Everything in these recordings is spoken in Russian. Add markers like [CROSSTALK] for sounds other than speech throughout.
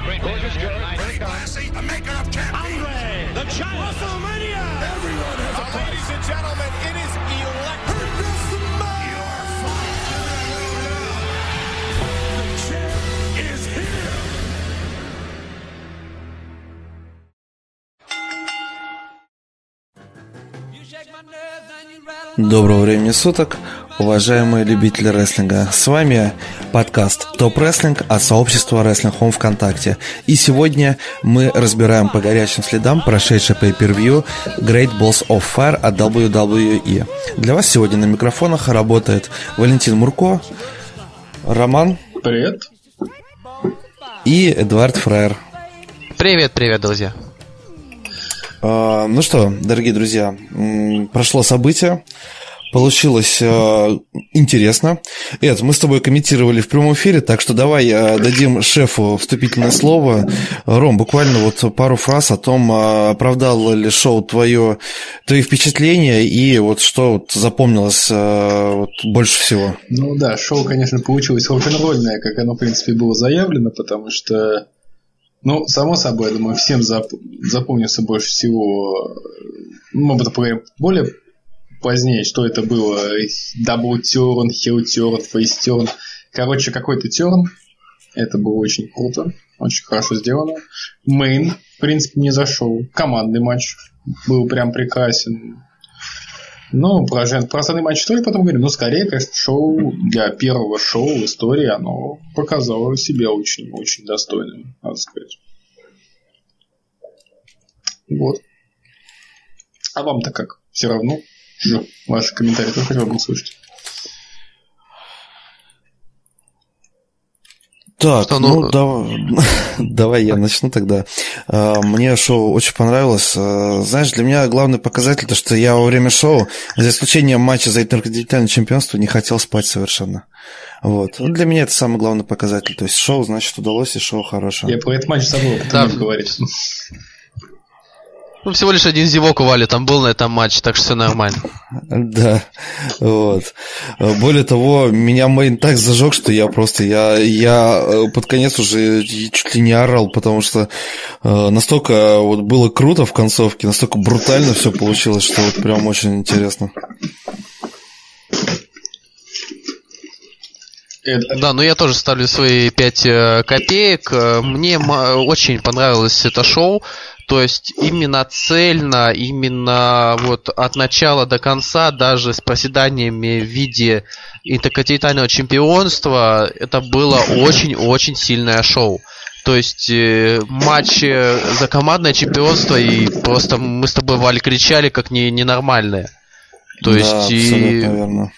a great Gorgeous here tonight. Very classy, the maker of champions. Andre, the giant. WrestleMania. Everyone has a price. Ladies and gentlemen, it is electric. You're The champ is here. Доброго времени суток, уважаемые любители рестлинга. С вами подкаст Топ Рестлинг от сообщества Wrestling Home ВКонтакте. И сегодня мы разбираем по горячим следам прошедший pay-per-view Great Balls of Fire от WWE. Для вас сегодня на микрофонах работает Валентин Мурко, Роман. Привет. И Эдуард Фраер. Привет, привет, друзья. А, ну что, дорогие друзья, прошло событие, получилось э, интересно. Эд, мы с тобой комментировали в прямом эфире, так что давай э, дадим шефу вступительное слово. Ром, буквально вот пару фраз о том, э, оправдало ли шоу твое, твои впечатления и вот что вот запомнилось э, вот больше всего. Ну да, шоу, конечно, получилось рок-н-ролльное, как оно, в принципе, было заявлено, потому что ну, само собой, я думаю, всем зап- запомнится больше всего, ну, мы поговорим более позднее, что это было, double turn, heel turn, face turn, короче, какой-то turn, это было очень круто, очень хорошо сделано. Main, в принципе, не зашел, командный матч был прям прекрасен, ну, про, жен... про остальные матчи тоже потом говорим. Но скорее, конечно, шоу для первого шоу в истории, оно показало себя очень-очень достойным, надо сказать. Вот. А вам-то как? Все равно? Жу. Ваши комментарии тоже хотел бы услышать. Так, Что, ну, ну давай, [LAUGHS] давай я начну тогда. А, мне шоу очень понравилось. А, знаешь, для меня главный показатель, то, что я во время шоу, за исключением матча за интерконтинентальное чемпионство, не хотел спать совершенно. Вот. Ну, для меня это самый главный показатель. То есть шоу, значит, удалось, и шоу хорошее. Я про этот матч забыл, да. говорить. Ну, всего лишь один зевок у Вали там был на этом матче, так что все нормально. [LAUGHS] Да, вот. Более того, меня Мейн так зажег, что я просто, я, я э, под конец уже чуть ли не орал, потому что э, настолько вот было круто в концовке, настолько брутально все получилось, что вот прям очень интересно. Да, ну я тоже ставлю свои 5 э, копеек. Мне очень понравилось это шоу. То есть именно цельно, именно вот от начала до конца, даже с проседаниями в виде интерконтинентального чемпионства, это было очень-очень сильное шоу. То есть э, матч за командное чемпионство, и просто мы с тобой, Валь, кричали как не, ненормальные. То да, есть и... Верно.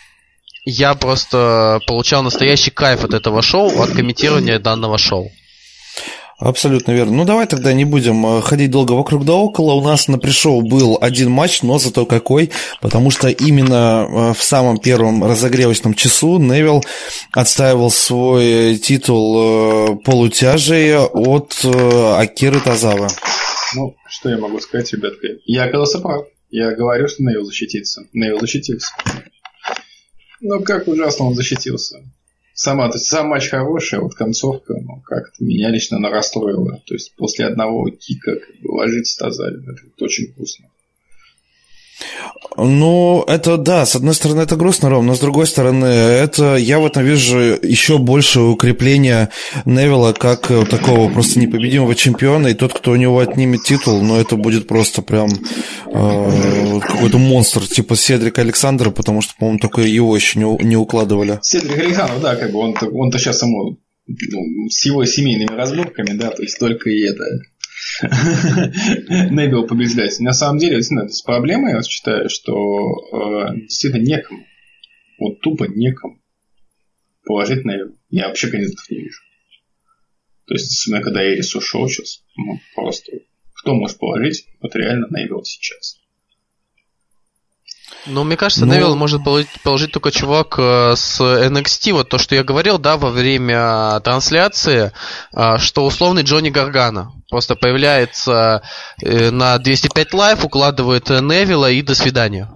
Я просто получал настоящий кайф от этого шоу, от комментирования данного шоу. Абсолютно верно. Ну, давай тогда не будем э, ходить долго вокруг да около. У нас на пришел был один матч, но зато какой, потому что именно э, в самом первом разогревочном часу Невил отстаивал свой титул э, полутяжей от Акиры Тазава. Ну, что я могу сказать, ребятки? Я оказался прав. Я говорю, что Невил защитится. Невил защитился. Ну, как ужасно он защитился. Сама, то есть сам матч хороший, а вот концовка, ну, как-то меня лично она расстроила. То есть после одного кика как бы, ложиться тазали, это очень вкусно. Ну, это да, с одной стороны это грустно, Ром, но с другой стороны, это я в этом вижу еще больше укрепления Невилла как такого просто непобедимого чемпиона, и тот, кто у него отнимет титул, ну, это будет просто прям э, какой-то монстр, типа Седрика Александра, потому что, по-моему, только его еще не, не укладывали. Седрик Александр, да, как бы он-то, он-то сейчас ему ну, с его семейными разборками, да, то есть только и это [LAUGHS] Невилл побеждать. На самом деле, действительно, это проблема, я считаю, что э, действительно некому. Вот тупо некому положить Невилл. Я вообще кандидатов не вижу. То есть, когда Эрис ушел сейчас, ну, просто кто может положить вот реально Невилл сейчас? Ну, мне кажется, Но... Невилл может положить, положить только чувак э, с NXT. Вот то, что я говорил, да, во время трансляции, э, что условный Джонни Гаргано. Просто появляется э, на 205 Live, укладывает Невилла и до свидания.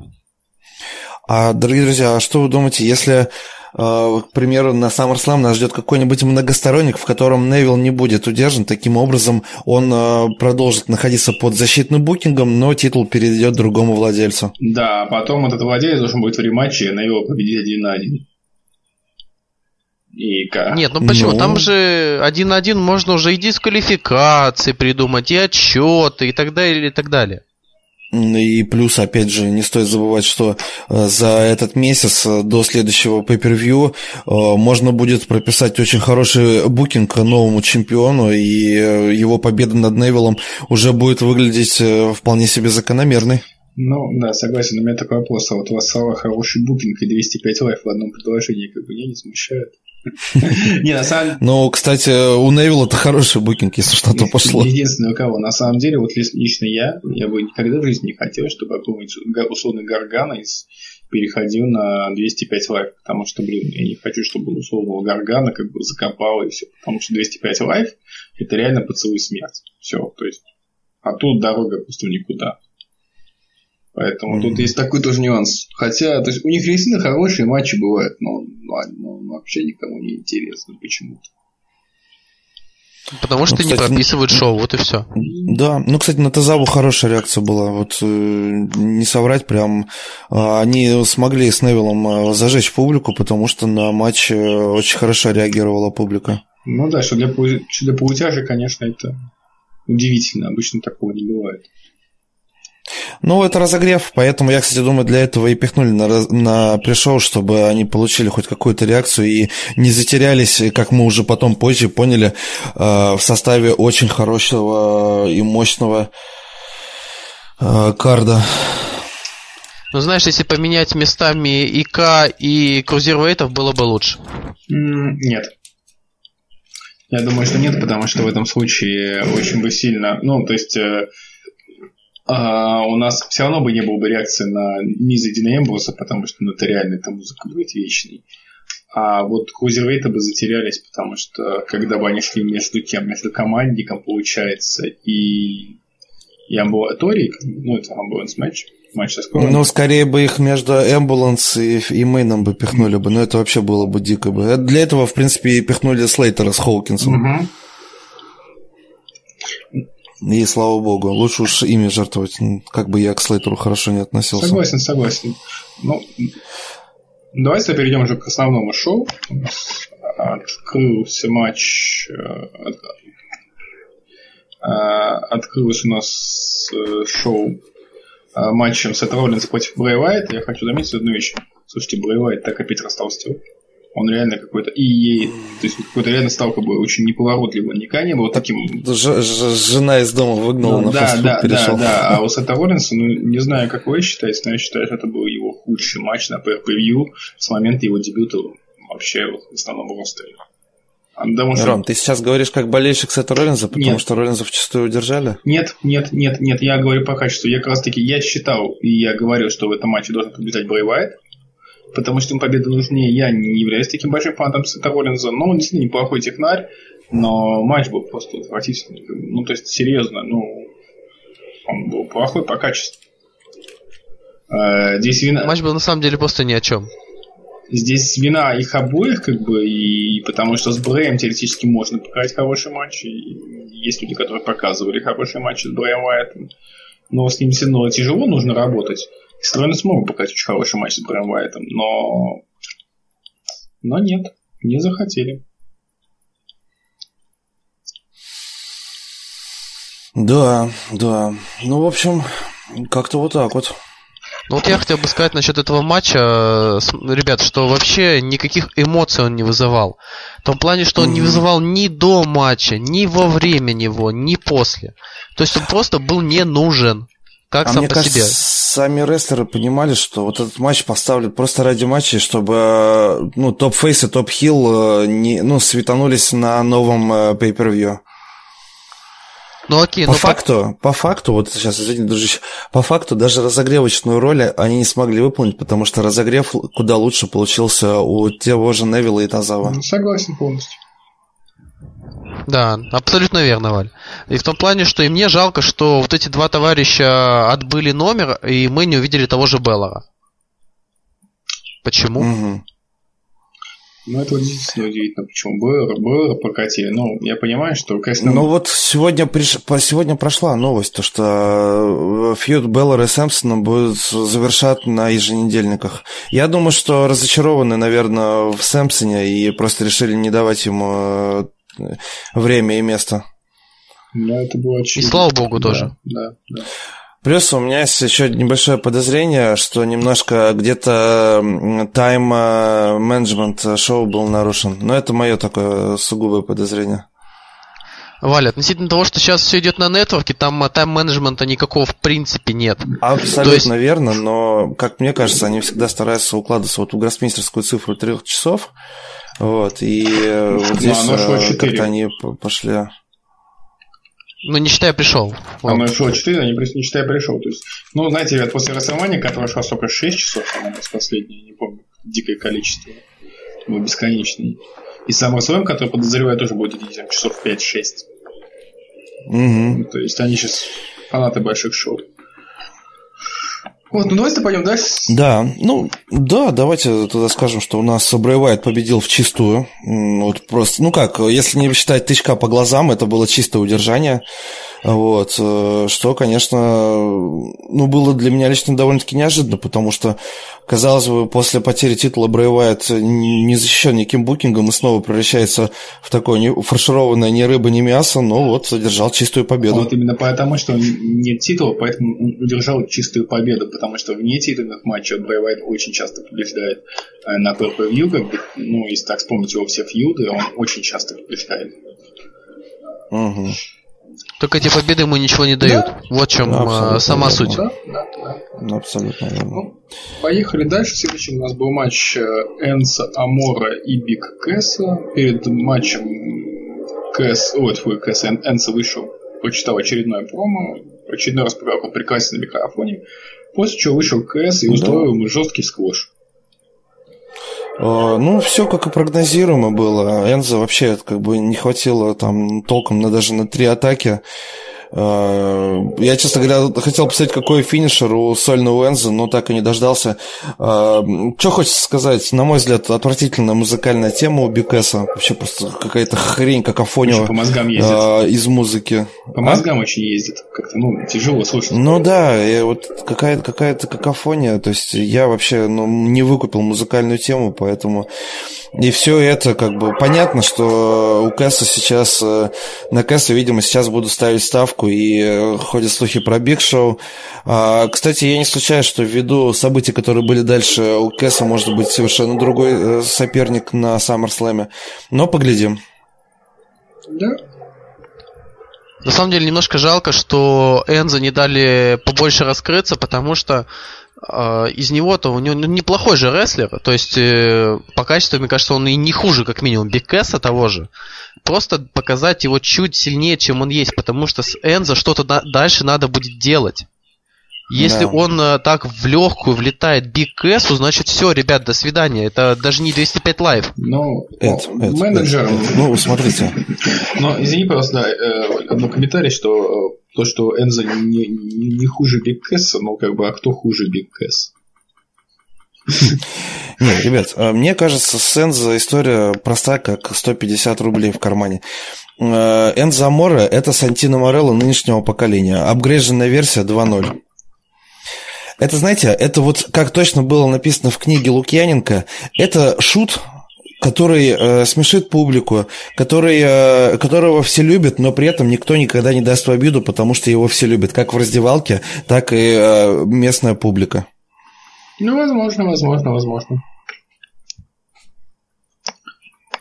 А, дорогие друзья, а что вы думаете, если к примеру, на SummerSlam нас ждет какой-нибудь многосторонник, в котором Невил не будет удержан. Таким образом, он продолжит находиться под защитным букингом, но титул перейдет другому владельцу. Да, а потом этот владелец должен будет в рематче Невил победить один на один. И Нет, ну почему? Ну... Там же один на один можно уже и дисквалификации придумать, и отчеты, и так далее, и так далее. И плюс, опять же, не стоит забывать, что э, за этот месяц э, до следующего pay-per-view э, можно будет прописать очень хороший букинг новому чемпиону, и его победа над Невиллом уже будет выглядеть вполне себе закономерной. Ну, да, согласен. У меня такой вопрос. А вот у вас слова хороший букинг и 205 лайф в одном предложении как бы меня не смущает? [LAUGHS] Не, на самом Ну, кстати, у Невилла это хороший букинг, если что-то пошло. Единственное, у кого. На самом деле, вот лично я, я бы никогда в жизни не хотел, чтобы какой-нибудь условный Гаргана из переходил на 205 лайф, потому что, блин, я не хочу, чтобы условного Гаргана как бы закопал и все, потому что 205 лайф это реально поцелуй смерть. Все, то есть, а тут дорога просто никуда. Поэтому mm-hmm. тут есть такой тоже нюанс. Хотя, то есть у них действительно хорошие матчи бывают, но, но, но вообще никому не интересно почему-то. Потому что ну, кстати, не прописывают шоу, вот и все. Да, ну, кстати, на Тазаву хорошая реакция была. Вот э, не соврать, прям э, они смогли с Невиллом э, зажечь публику, потому что на матч э, очень хорошо реагировала публика. Ну да, что для, что для паутяжи, конечно, это удивительно. Обычно такого не бывает. Ну, это разогрев, поэтому я, кстати, думаю, для этого и пихнули на, на пришел, чтобы они получили хоть какую-то реакцию и не затерялись, как мы уже потом позже поняли, э, в составе очень хорошего и мощного э, карда. Ну, знаешь, если поменять местами ИК и крузервейтов, было бы лучше. Нет. Я думаю, что нет, потому что в этом случае очень бы сильно... Ну, то есть э, а, у нас все равно бы не было бы реакции на Миза Дина Эмброса, потому что ну, это реально эта музыка будет вечной. А вот крузервейты бы затерялись, потому что когда бы они шли между кем? Между командником, получается, и, и амбулаторией, ну, это амбуланс матч, матч со скорым. Ну, скорее бы их между Эмбуланс и, и Мейном бы пихнули бы, но это вообще было бы дико бы. Для этого, в принципе, и пихнули Слейтера с Хоукинсом. Угу. И слава богу, лучше уж ими жертвовать, как бы я к Слейтеру хорошо не относился. Согласен, согласен. Ну, давайте перейдем уже к основному шоу. Открылся матч... Э, э, открылось у нас э, шоу матчем Сет Роллинс против Брэй. Я хочу заметить одну вещь. Слушайте, Брэй так опять растолстел. Он реально какой-то... И, то есть какой-то реально стал как бы очень неповоротливым. Никогда не был таким... Ж- ж- жена из дома выгнала, ну, на да, да, перешел. Да, да, а у Сета Роллинса, ну, не знаю, как вы считаете, но я считаю, что это был его худший матч на PRPView с момента его дебюта вообще в основном ростере. Потому что... Ром, ты сейчас говоришь как болельщик Сета Роллинза, потому нет. что Роллинза вчастую удержали? Нет, нет, нет, нет, я говорю по качеству. Я как раз таки, я считал, и я говорил, что в этом матче должен побеждать Брэй Уайт, потому что ему победа нужнее. Я не являюсь таким большим фанатом Сета Роллинза, но он действительно неплохой технарь, но матч был просто отвратительный. Ну, то есть, серьезно, ну, он был плохой по качеству. Э, здесь вина... Матч был на самом деле просто ни о чем. Здесь вина их обоих, как бы, и потому что с Брэем теоретически можно показать хороший матч. И есть люди, которые показывали хороший матч с Брэем Уайтом. Но с ним все равно тяжело, нужно работать. Стройно смог показать очень хороший матч с Брэм Уайтом, но... Но нет, не захотели. Да, да. Ну, в общем, как-то вот так вот. Ну вот я хотел бы сказать насчет этого матча, ребят, что вообще никаких эмоций он не вызывал. В том плане, что он не вызывал ни до матча, ни во время него, ни после. То есть он просто был не нужен. Как а сам мне по кажется, себе? Сами рестлеры понимали, что вот этот матч поставлен просто ради матча, чтобы ну, top face и top heel э, не, ну, светанулись на новом pay-per-view. Э, ну окей, по ну факту, по... по факту, вот сейчас, извини, дружище, по факту даже разогревочную роль они не смогли выполнить, потому что разогрев куда лучше получился у того же Невилла и Тазава. Согласен полностью. Да, абсолютно верно, Валь. И в том плане, что и мне жалко, что вот эти два товарища отбыли номер, и мы не увидели того же Беллара. Почему? Угу. Ну, это вот действительно удивительно, почему Бройлер, Бройлер прокатили. Ну, я понимаю, что, конечно... Ну, вот сегодня, приш... сегодня прошла новость, то, что э, фьюд Беллар и Сэмпсона будут завершать на еженедельниках. Я думаю, что разочарованы, наверное, в Сэмпсоне и просто решили не давать ему э, время и место. Ну, это было очевидно. И слава богу да, тоже. Да, да. Плюс у меня есть еще небольшое подозрение, что немножко где-то тайм-менеджмент шоу был нарушен. Но это мое такое сугубое подозрение. Валя, относительно того, что сейчас все идет на нетворке, там тайм-менеджмента никакого в принципе нет. Абсолютно есть... верно, но, как мне кажется, они всегда стараются укладываться вот в гроссмейстерскую цифру трех часов. Вот, и э, вот здесь э, как-то они пошли... Ну, не считая пришел. Вот. Оно шло 4, не, не считая пришел. То есть, ну, знаете, ребят, после Росомани, которая шла столько 6 часов, по-моему, с последней, не помню, дикое количество, ну, бесконечный. И сам Росоман, который, подозреваю, тоже будет идти там, часов 5-6. Угу. Ну, то есть, они сейчас фанаты больших шоу. Вот, ну давайте пойдем дальше. Да, ну да, давайте тогда скажем, что у нас Брэй Уайт победил в чистую. Вот просто, ну как, если не считать тычка по глазам, это было чистое удержание. Вот, э, что, конечно, ну, было для меня лично довольно-таки неожиданно, потому что, казалось бы, после потери титула Брэй Уайт не защищен никаким букингом и снова превращается в такое не, фаршированное ни рыба, ни мясо, но вот одержал чистую победу. Вот именно потому, что нет титула, поэтому он удержал чистую победу, потому что вне титульных матчей Брэй Уайт очень часто побеждает э, на как бы, ну, если так вспомнить его все фьюды, он очень часто побеждает. Угу. Только эти победы ему ничего не дают. Да? Вот в чем да, сама верно. суть. Да, да, да. Абсолютно верно. Ну, поехали дальше. Следующим у нас был матч э, Энса Амора и Биг Кэса. Перед матчем Кэс, ой, твой Кэс, Энса вышел, прочитал очередное промо, очередной раз прекрасно на микрофоне, после чего вышел Кэс и устроил да. ему жесткий сквош. А, ну, все как и прогнозируемо было. Энза вообще как бы не хватило там толком на, даже на три атаки. Э, я, честно говоря, хотел посмотреть, какой финишер у сольного Энза, но так и не дождался. Э, что хочется сказать? На мой взгляд, отвратительная музыкальная тема у Бикеса. Вообще просто какая-то хрень, какофония по мозгам ездит. Э, из музыки. По мозгам а? очень ездит. Как-то, ну, тяжело слушать. Ну да, я, вот какая-то какая какофония. То есть я вообще ну, не выкупил музыкальную тему, поэтому и все это, как бы, понятно, что у Кэса сейчас, э, на Кэса, видимо, сейчас буду ставить ставку, и э, ходят слухи про Биг Шоу. А, кстати, я не случайно, что ввиду событий, которые были дальше, у Кэса может быть совершенно другой э, соперник на SummerSlam. Но поглядим. Да, на самом деле немножко жалко, что Энза не дали побольше раскрыться, потому что из него-то у него неплохой же рестлер. То есть э, по качеству, мне кажется, он и не хуже, как минимум, Бигкэса того же. Просто показать его чуть сильнее, чем он есть, потому что с Энза что-то дальше надо будет делать. Если да. он э, так в легкую влетает Биг Кэсу, значит все, ребят, до свидания. Это даже не 205 Live. Ну, это, ну, это, менеджер. Это. Ну, смотрите. Но извини, пожалуйста, э, одно комментарий, что э, то, что Энза не, не, не хуже Биг Кэса, но как бы, а кто хуже Биг Кэс? Нет, ребят, мне кажется, с Энзо история проста, как 150 рублей в кармане. Энзо Амора – это Сантино Морелло нынешнего поколения. Апгрейженная версия 2.0. Это, знаете, это вот как точно было написано в книге Лукьяненко, это шут, который э, смешит публику, который, э, которого все любят, но при этом никто никогда не даст в обиду, потому что его все любят, как в раздевалке, так и э, местная публика. Ну, возможно, возможно, возможно.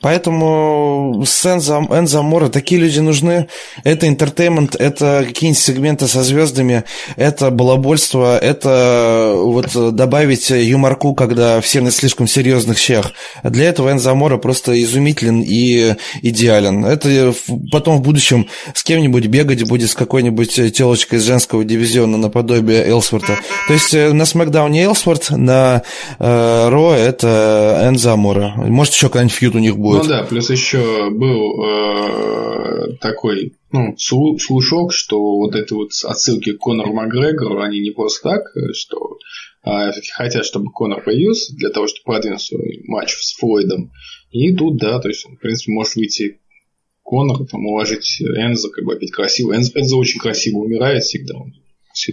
Поэтому с Энзо, Энзо Мора такие люди нужны. Это интертеймент, это какие-нибудь сегменты со звездами, это балабольство, это вот добавить юморку, когда все на слишком серьезных щах. Для этого Энзо Мора просто изумителен и идеален. Это потом в будущем с кем-нибудь бегать будет, с какой-нибудь телочкой из женского дивизиона наподобие Элсворта. То есть э, на Смакдауне Элсворт, на э, это Энзо Мора. Может, еще какой-нибудь фьют у них будет. Ну да, плюс еще был э, такой ну, слушок, что вот эти вот отсылки к Конору Макгрегору, они не просто так, что а, хотят, чтобы Конор появился для того, чтобы продвинуть свой матч с Флойдом. И тут, да, то есть, в принципе, может выйти Конор, там, уложить Энза, как бы опять красиво. Энза, Энза очень красиво умирает всегда. Он,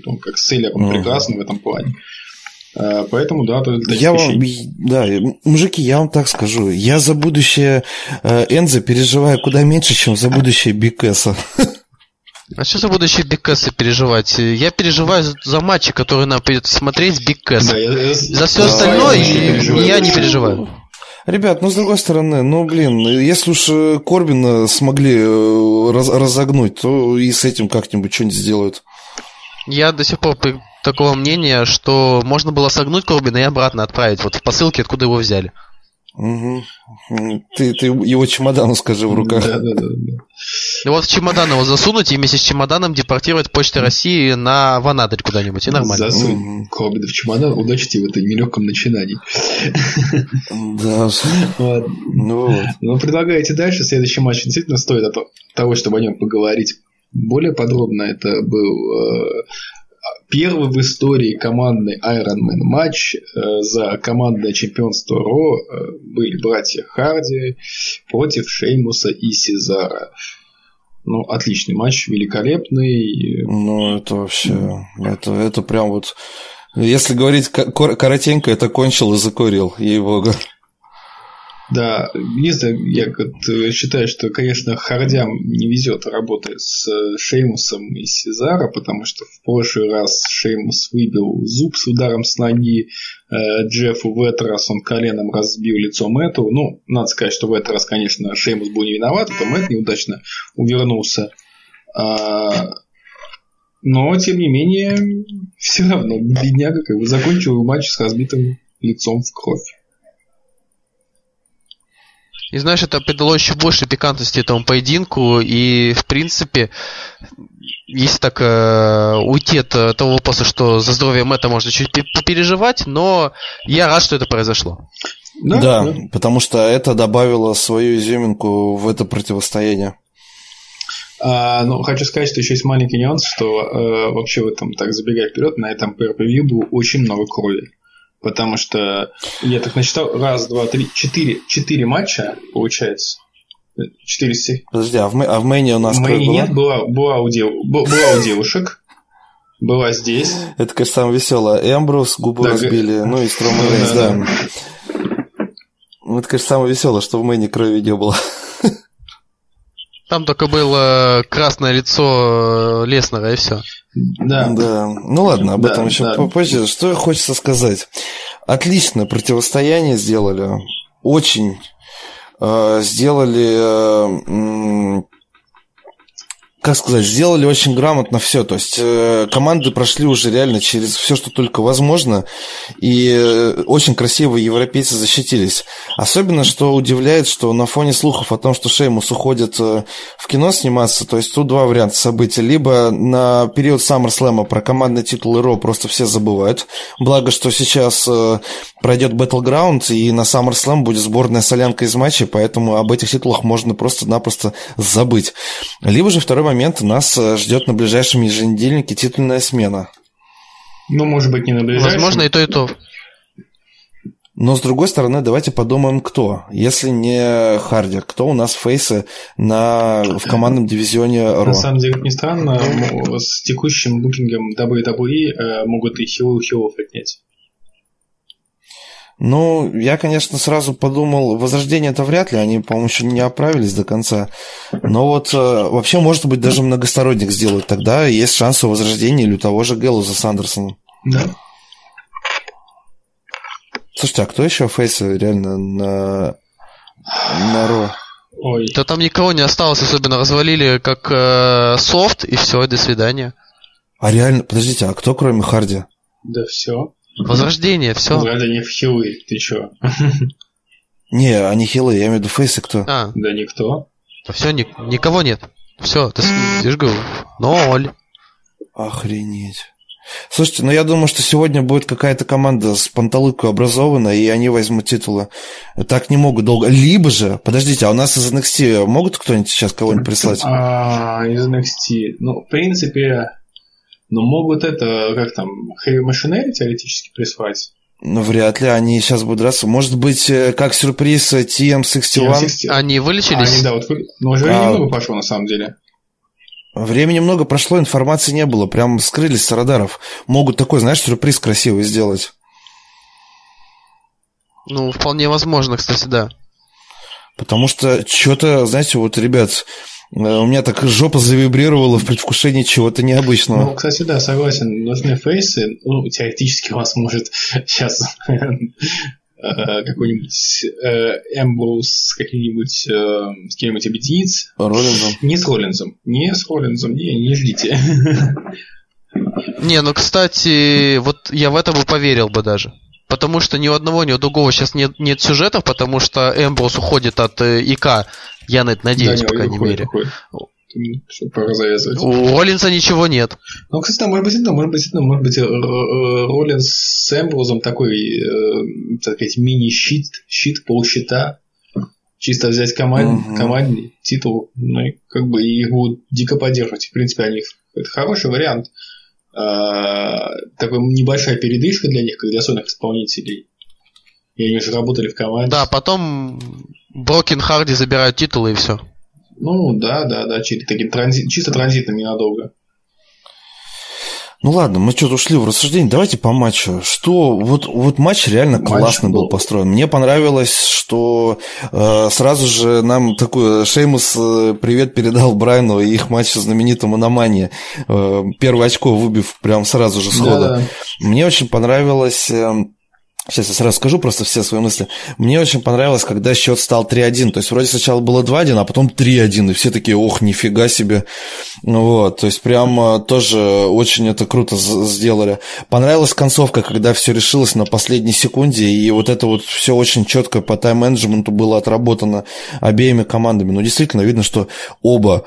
он как селлер, он uh-huh. прекрасный в этом плане. А, поэтому, да, то я вам, да, мужики, я вам так скажу. Я за будущее э, Энза переживаю куда меньше, чем за будущее Бикеса. А что за будущее Биккэса переживать? Я переживаю за матчи, которые нам придется смотреть Биккэс. Да, за все остальное я, я не переживаю. Ребят, ну с другой стороны, ну блин, если уж э, Корбина смогли э, раз, разогнуть, то и с этим как-нибудь что-нибудь сделают. Я до сих пор такого мнения, что можно было согнуть Корбина и обратно отправить, вот в посылке, откуда его взяли. Угу. Ты, ты его чемодану скажи в руках. Да, да, да. И вот в чемодан его засунуть и вместе с чемоданом депортировать Почты России на Ванадырь куда-нибудь, и нормально. Засунь Кобида в чемодан, удачи тебе в этой нелегком начинании. Да. Ну вот. Ну, предлагаете дальше. Следующий матч действительно стоит того, чтобы о нем поговорить более подробно. Это был э, первый в истории командный Ironman матч э, за командное чемпионство Ро э, были братья Харди против Шеймуса и Сезара. Ну, отличный матч, великолепный. Ну, это вообще, это, это прям вот, если говорить коротенько, это кончил и закурил, ей-богу. Да, единственное, я э, считаю, что, конечно, Хардям не везет работать с э, Шеймусом и Сезара, потому что в прошлый раз Шеймус выбил зуб с ударом с ноги э, Джеффу, в этот раз он коленом разбил лицо Мэтту. Ну, надо сказать, что в этот раз, конечно, Шеймус был не виноват, это Мэтт неудачно увернулся. А, но, тем не менее, все равно бедняга как бы закончил матч с разбитым лицом в кровь. И знаешь, это придало еще больше пикантности этому поединку. И, в принципе, если так э, уйти от того вопроса, что за здоровье Мэтта можно чуть попереживать, но я рад, что это произошло. Да, да, да, потому что это добавило свою изюминку в это противостояние. А, ну, хочу сказать, что еще есть маленький нюанс, что э, вообще в этом, так забегая вперед, на этом PRPV было очень много крови. Потому что я так насчитал, раз, два, три, четыре, четыре матча, получается. Четыре си. Подожди, а в, а в Мэне у нас В Мэне нет, была, была, у дев, была у девушек. Была здесь. Это, конечно, самое веселое. Эмбрус губу да, разбили, г... ну и Строман Рейнс, да. да. Ну, это, конечно, самое веселое, что в Мэне крови не было. Там только было красное лицо Леснера, и все. Да. да. Ну ладно, об да, этом еще да. попозже. Что хочется сказать? Отличное противостояние сделали. Очень э, сделали э, как сказать, сделали очень грамотно все. То есть э, команды прошли уже реально через все, что только возможно, и э, очень красиво европейцы защитились. Особенно, что удивляет, что на фоне слухов о том, что Шеймус уходит э, в кино сниматься, то есть тут два варианта событий. Либо на период SummerSlam про командный титул Ро просто все забывают. Благо, что сейчас э, пройдет Battleground, и на SummerSlam будет сборная солянка из матчей, поэтому об этих титулах можно просто-напросто забыть. Либо же второй момент нас э, ждет на ближайшем еженедельнике титульная смена. Ну, может быть, не на ближайшем. Возможно, и то, и то. Но, с другой стороны, давайте подумаем, кто. Если не Харди, кто у нас фейсы на, в командном дивизионе Ро? На самом деле, как ни странно, с текущим букингом WWE э, могут и хилу хилов отнять. Ну, я, конечно, сразу подумал, возрождение это вряд ли, они, по-моему, еще не оправились до конца. Но вот э, вообще, может быть, даже многосторонник сделают. Тогда есть шанс у возрождения или у того же Гэллуза с Андерсоном. Да. Слушайте, а кто еще фейсы реально на, на Ро? Ой. Да там никого не осталось, особенно развалили как э, софт, и все, до свидания. А реально, подождите, а кто кроме Харди? Да все. Возрождение, все. Возрождение в хилы, ты чё? [LAUGHS] Не, они хилы, я имею в виду фейсы кто? А. Да никто. Да все, ни, никого нет. Все, ты, же говорю, ноль. Охренеть. Слушайте, ну я думаю, что сегодня будет какая-то команда с панталыкой образована, и они возьмут титулы. Так не могут долго. Либо же, подождите, а у нас из NXT могут кто-нибудь сейчас кого-нибудь прислать? А, из NXT, ну, в принципе, Но могут это, как там, Heavy Machinery теоретически прислать. Ну, вряд ли они сейчас будут драться. Может быть, э, как сюрприз TM61? TM61. Они вылечились? Они, да, вот, но уже а... немного пошло, на самом деле. Времени много прошло, информации не было. Прям скрылись с радаров. Могут такой, знаешь, сюрприз красивый сделать. Ну, вполне возможно, кстати, да. Потому что что-то, знаете, вот, ребят, э, у меня так жопа завибрировала в предвкушении чего-то необычного. Ну, кстати, да, согласен. Нужны фейсы. Ну, теоретически у вас может сейчас э, какой-нибудь Эмброуз с каким-нибудь с кем-нибудь объединиться. Роллинзом? Не с Роллинзом. Не с Роллинзом, не, не ждите. Не, ну, кстати, вот я в это бы поверил бы даже. Потому что ни у одного, ни у другого сейчас нет, нет сюжетов, потому что Эмброуз уходит от э, ИК. Я на это надеюсь, да, по крайней уходит, мере. Уходит. пора завязывать. У Роллинса ничего нет. Ну, кстати, может быть, может быть, может быть, Роллинс с Эмброузом такой, э, так сказать, мини-щит, щит, полщита. Чисто взять команд, угу. командный титул, ну и как бы их будут дико поддерживать. В принципе, они это хороший вариант. А, такая небольшая передышка для них, как для сольных исполнителей. И они же работали в команде. Да, потом Брокен Харди забирают титулы и все. Ну, да, да, да, через таким транзит, чисто транзитом ненадолго. Ну ладно, мы что-то ушли в рассуждение. Давайте по матчу. Что вот, вот матч реально матч классно был. был построен. Мне понравилось, что э, сразу же нам такой Шеймус э, привет передал Брайану и их матчу знаменитому на Мане. Э, первое очко выбив прям сразу же схода. Да, да. Мне очень понравилось. Э, Сейчас я сразу скажу просто все свои мысли. Мне очень понравилось, когда счет стал 3-1. То есть, вроде сначала было 2-1, а потом 3-1. И все такие, ох, нифига себе. Ну вот, то есть, прям э, тоже очень это круто сделали. Понравилась концовка, когда все решилось на последней секунде. И вот это вот все очень четко по тайм-менеджменту было отработано обеими командами. Ну, действительно, видно, что оба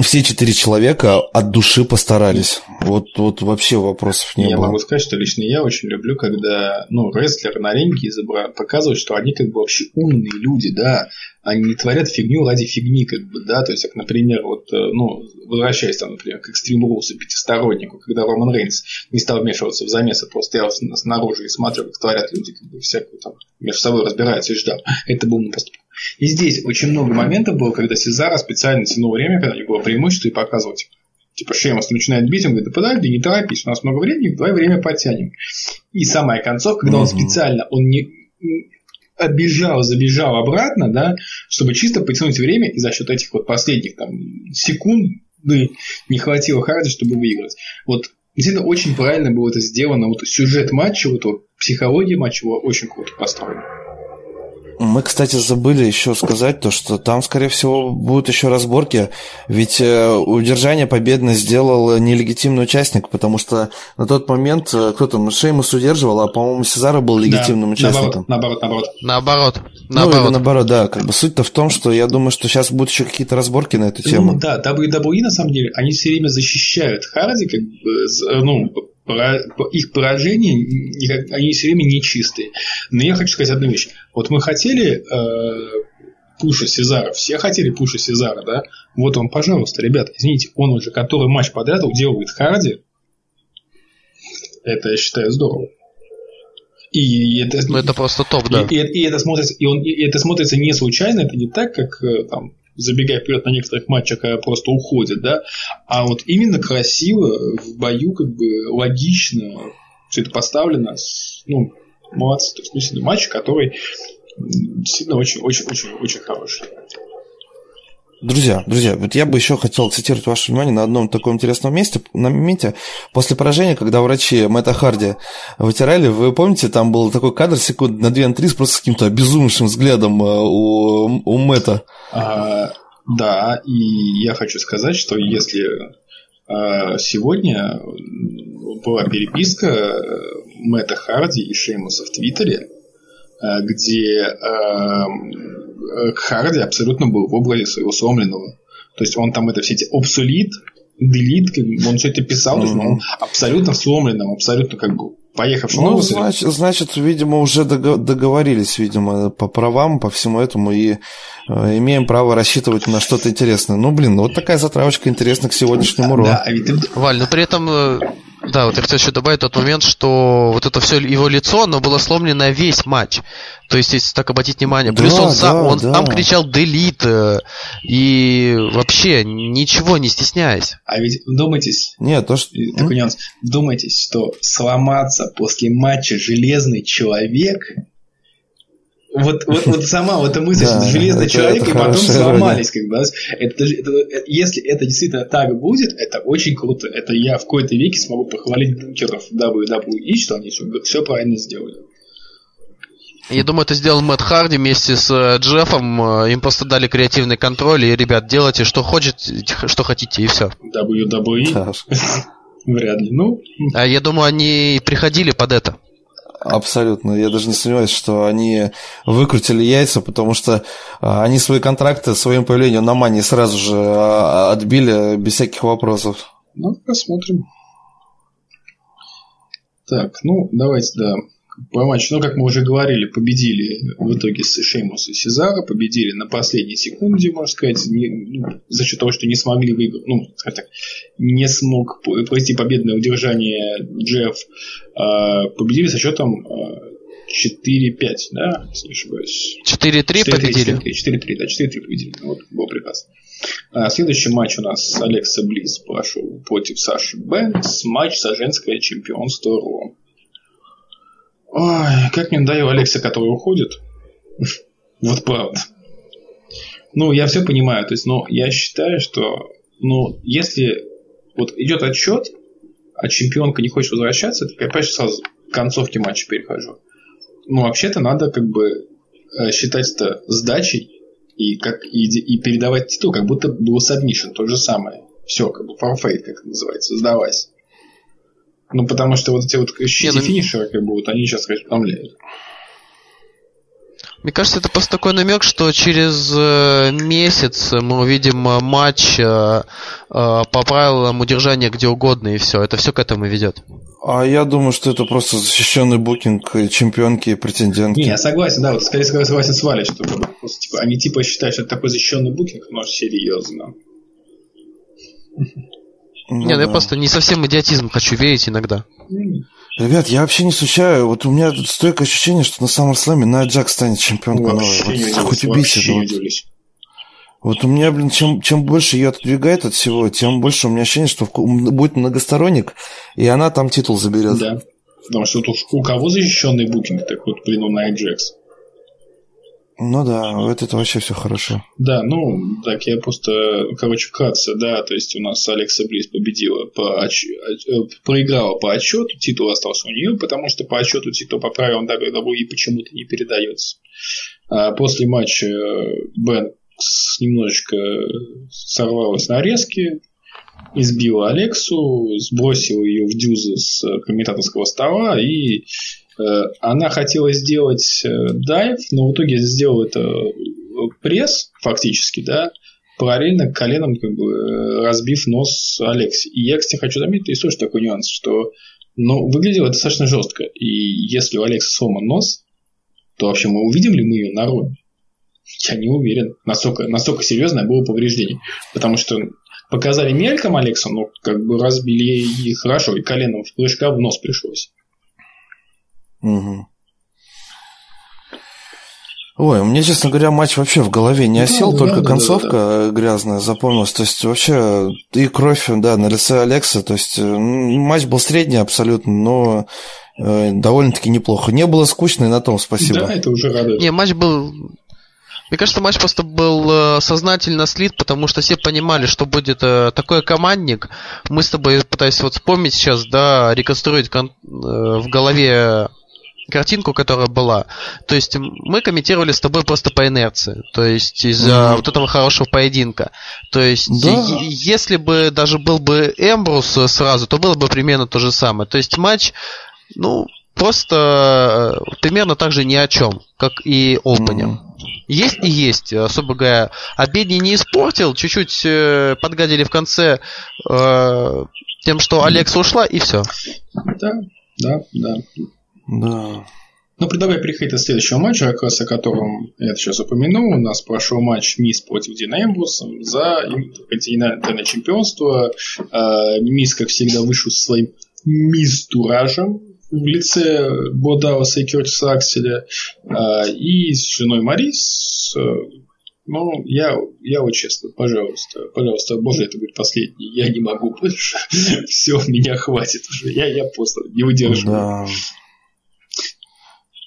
все четыре человека от души постарались. Вот, вот вообще вопросов не я было. Я могу сказать, что лично я очень люблю, когда ну, рестлеры на ринге показывают, что они как бы вообще умные люди, да. Они не творят фигню ради фигни, как бы, да. То есть, как, например, вот, э, ну, возвращаясь там, например, к Extreme Rules пятистороннику, когда Роман Рейнс не стал вмешиваться в замесы, просто стоял снаружи и смотрел, как творят люди, как бы всякую там между собой разбираются и ждал. Это был на поступок. И здесь очень много моментов было, когда Сезара специально тянул время, когда у него было преимущество, и показывал, типа, типа Шеймос начинает бить, он говорит, да подожди, не торопись, у нас много времени, давай время потянем. И самая концовка, когда он специально, он не отбежал, забежал обратно, да, чтобы чисто потянуть время, и за счет этих вот последних там секунд не хватило Харди, чтобы выиграть. Вот действительно очень правильно было это сделано. Вот сюжет матча, вот, вот психология матча была очень круто построена. Мы, кстати, забыли еще сказать то, что там, скорее всего, будут еще разборки, ведь э, удержание победно сделал нелегитимный участник, потому что на тот момент э, кто там Шеймус удерживал, а, по-моему, Сезара был легитимным да, участником. Наоборот, наоборот, наоборот. Наоборот. Ну, или наоборот, да. Как бы суть-то в том, что я думаю, что сейчас будут еще какие-то разборки на эту тему. Ну, да, WWE, на самом деле, они все время защищают Харди, как бы, ну, их поражения, они все время нечистые. Но я хочу сказать одну вещь. Вот мы хотели э, пуша Сезара, все хотели пуша Сезара, да? Вот он, пожалуйста, ребята, извините, он уже который матч подряд уделывает Харди. Это, я считаю, здорово. И это, ну, это просто топ, да. И, и, и, это смотрится, и, он, и это смотрится не случайно, это не так, как э, там забегая вперед на некоторых матчах, когда просто уходят, да, а вот именно красиво, в бою, как бы логично все это поставлено, ну, молодцы, то есть, действительно, матч, который действительно очень-очень-очень-очень хороший. Друзья, друзья, вот я бы еще хотел цитировать ваше внимание на одном таком интересном месте, на моменте, после поражения, когда врачи Мэтта Харди вытирали, вы помните, там был такой кадр секунд на 2-3 просто с каким-то обезумевшим взглядом э, у, у Мэтта. А, да, и я хочу сказать, что если а, сегодня была переписка Мэтта Харди и Шеймуса в Твиттере, где а, Харди абсолютно был в образе своего сломленного. То есть он там это все эти обсолит, делит, он все это писал, mm-hmm. то есть он абсолютно сломленным, абсолютно как бы поехавшего ну, значит, значит, видимо, уже договорились, видимо, по правам, по всему этому, и э, имеем право рассчитывать на что-то интересное. Ну, блин, ну вот такая затравочка интересна к сегодняшнему Ро. Да, а Валь, но при этом э, да, вот я хотел еще добавить тот момент, что вот это все его лицо, оно было сломлено весь матч. То есть, если так обратить внимание. Плюс да, он, сам, да, он да. сам кричал «делит» э, и вообще ничего не стесняясь. А ведь вдумайтесь. Нет, то, что... Такой нюанс. Вдумайтесь, что сломаться после матча железный человек вот, вот, вот сама вот эта мысль, да, что железный это, человек, это и потом сломались, как бы. Это, это, это, если это действительно так будет, это очень круто. Это я в какой-то веке смогу похвалить бункеров WWE, что они все, все правильно сделали. Я думаю, это сделал Мэтт Харди вместе с э, Джеффом. Э, им просто дали креативный контроль, и, ребят, делайте, что хотите, что хотите, и все. WWE? [LAUGHS] Вряд ли. Ну. А я думаю, они приходили под это. Абсолютно. Я даже не сомневаюсь, что они выкрутили яйца, потому что а, они свои контракты своим появлением на Мане сразу же а, отбили без всяких вопросов. Ну, посмотрим. Так, ну, давайте, да, по матчу, ну, как мы уже говорили, победили в итоге Шеймус и Сезара, победили на последней секунде, можно сказать, не, ну, за счет того, что не смогли выиграть, ну, скажем так, не смог пройти победное удержание Джефф, э, победили со счетом э, 4-5, да, если не ошибаюсь. 4-3 победили. 4-3, да, 4-3 победили. Вот, было прекрасно. А, следующий матч у нас Алекса Близ прошел против Саши Бэнкс. Матч за женское чемпионство Ро. Ой, как мне надоел Алекса, который уходит. Вот правда. Ну, я все понимаю. То есть, но я считаю, что, ну, если вот идет отчет, а чемпионка не хочет возвращаться, то я опять сразу к концовке матча перехожу. Ну, вообще-то надо как бы э, считать это сдачей и, как, и, и передавать титул, как будто был submission, то же самое. Все, как бы forfeit, как это называется, сдавайся. Ну, потому что вот эти вот shitty ну... финишеры, как бы, вот они сейчас расправляют. Мне кажется, это просто такой намек, что через э, месяц мы увидим э, матч э, по правилам удержания где угодно, и все. Это все к этому ведет. А я думаю, что это просто защищенный букинг чемпионки и претендентки. Не, я согласен, да, вот скорее согласен с Валей, что просто, типа, они типа считают, что это такой защищенный букинг, но серьезно. Ну, Нет, да. я просто не совсем идиотизм хочу верить иногда. Ребят, я вообще не случаю. Вот у меня тут стойкое ощущение, что на SummerSlam Найя Джак станет чемпионкой новой. Вот, хоть убейся. Вот. вот у меня, блин, чем, чем больше ее отодвигает от всего, тем больше у меня ощущение, что будет многосторонник, и она там титул заберет. Да. Потому что тут у кого защищенный букинг, так вот, блин, у Найя Джекс. Ну да, вот это вообще все хорошо. Да, ну, так я просто, короче, вкратце, да, то есть у нас Алекса Близ победила, по отч... Э, проиграла по отчету, титул остался у нее, потому что по отчету титул по правилам WWE почему-то не передается. А после матча Бэнкс немножечко сорвалась на резке, избила Алексу, сбросила ее в дюзы с комментаторского стола и Э, она хотела сделать э, дайв, но в итоге сделала это э, пресс, фактически, да, параллельно коленом как бы разбив нос Алексе. И я, кстати, хочу заметить, есть тоже такой нюанс, что ну, выглядело достаточно жестко. И если у Алекса сломан нос, то вообще мы увидим ли мы ее на роме? Я не уверен, насколько, насколько серьезное было повреждение. Потому что показали мельком Алексу, но как бы разбили и хорошо, и коленом в прыжка в нос пришлось. Угу. Ой, у меня, честно говоря, матч вообще в голове не осел, да, только да, концовка да, да, да. грязная запомнилась. То есть вообще и кровь, да, на лице Алекса. То есть матч был средний абсолютно, но э, довольно-таки неплохо. Не было скучно, и на том спасибо. Да, это уже радует. Не, матч был мне кажется, матч просто был э, сознательно слит, потому что все понимали, что будет э, такой командник. Мы с тобой пытаясь вот вспомнить сейчас, да, реконструировать кон- э, в голове картинку, которая была. То есть мы комментировали с тобой просто по инерции. То есть из-за mm-hmm. вот этого хорошего поединка. То есть да. если бы даже был бы Эмбрус сразу, то было бы примерно то же самое. То есть матч, ну, просто э, примерно так же ни о чем, как и Опенер. Mm-hmm. Есть и есть, особо говоря. Обедни не испортил, чуть-чуть э, подгадили в конце э, тем, что Алекса ушла, и все. Да, Да, да. Да. Ну, предлагаю переходить к следующему матчу, как раз о котором я сейчас упомянул. У нас прошел матч Мисс против Дина Эмбруса за континентальное чемпионство. А, Мисс, как всегда, вышел со своим мисс-туражем в лице Бодауса и Кертиса Акселя а, и с женой Марис. Ну, я, я вот честно, пожалуйста, пожалуйста, боже, это будет последний, я не могу больше, [LAUGHS] все, меня хватит уже, я, я просто не выдерживаю. Да.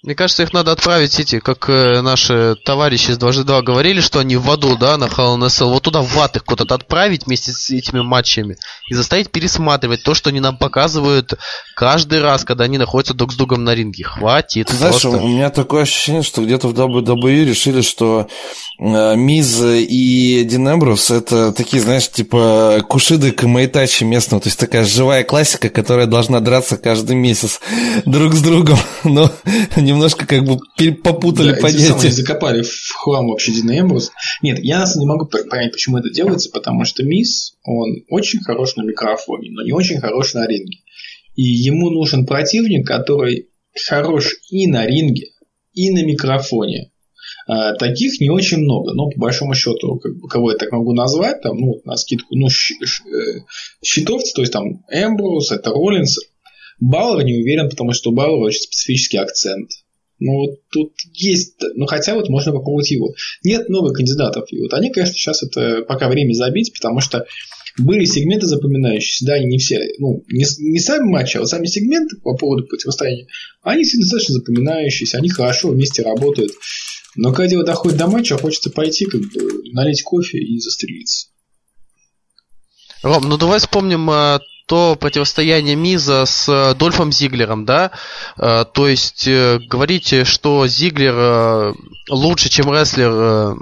Мне кажется, их надо отправить эти, как э, наши товарищи из 2G2 говорили, что они в аду, да, на in вот туда в ад их куда-то отправить вместе с этими матчами и заставить пересматривать то, что они нам показывают каждый раз, когда они находятся друг с другом на ринге. Хватит. Ты знаешь, у меня такое ощущение, что где-то в WWE решили, что э, Миз и Дин Эмбрус это такие, знаешь, типа Кушиды Камайтачи местного, то есть такая живая классика, которая должна драться каждый месяц друг с другом, [LAUGHS] но не немножко как бы попутали да, понятия. закопали в хлам вообще Дина Эмбрус. Нет, я на самом деле не могу понять, почему это делается, потому что Мисс, он очень хорош на микрофоне, но не очень хорош на ринге. И ему нужен противник, который хорош и на ринге, и на микрофоне. А, таких не очень много, но по большому счету, как бы, кого я так могу назвать, там, ну, на скидку, ну, э, щитовцы, то есть там Эмбрус, это Роллинс, Бауэр не уверен, потому что у Бауэра очень специфический акцент. Ну, вот тут есть, ну, хотя вот можно попробовать его. Нет новых кандидатов. И вот они, конечно, сейчас это пока время забить, потому что были сегменты запоминающиеся, да, они не все, ну, не, не сами матчи, а вот сами сегменты по поводу противостояния, они достаточно запоминающиеся, они хорошо вместе работают. Но когда дело доходит до матча, хочется пойти, как бы, налить кофе и застрелиться. Ром, ну давай вспомним а, то противостояние Миза с э, Дольфом Зиглером, да, э, то есть э, говорите, что Зиглер лучше, чем рестлер,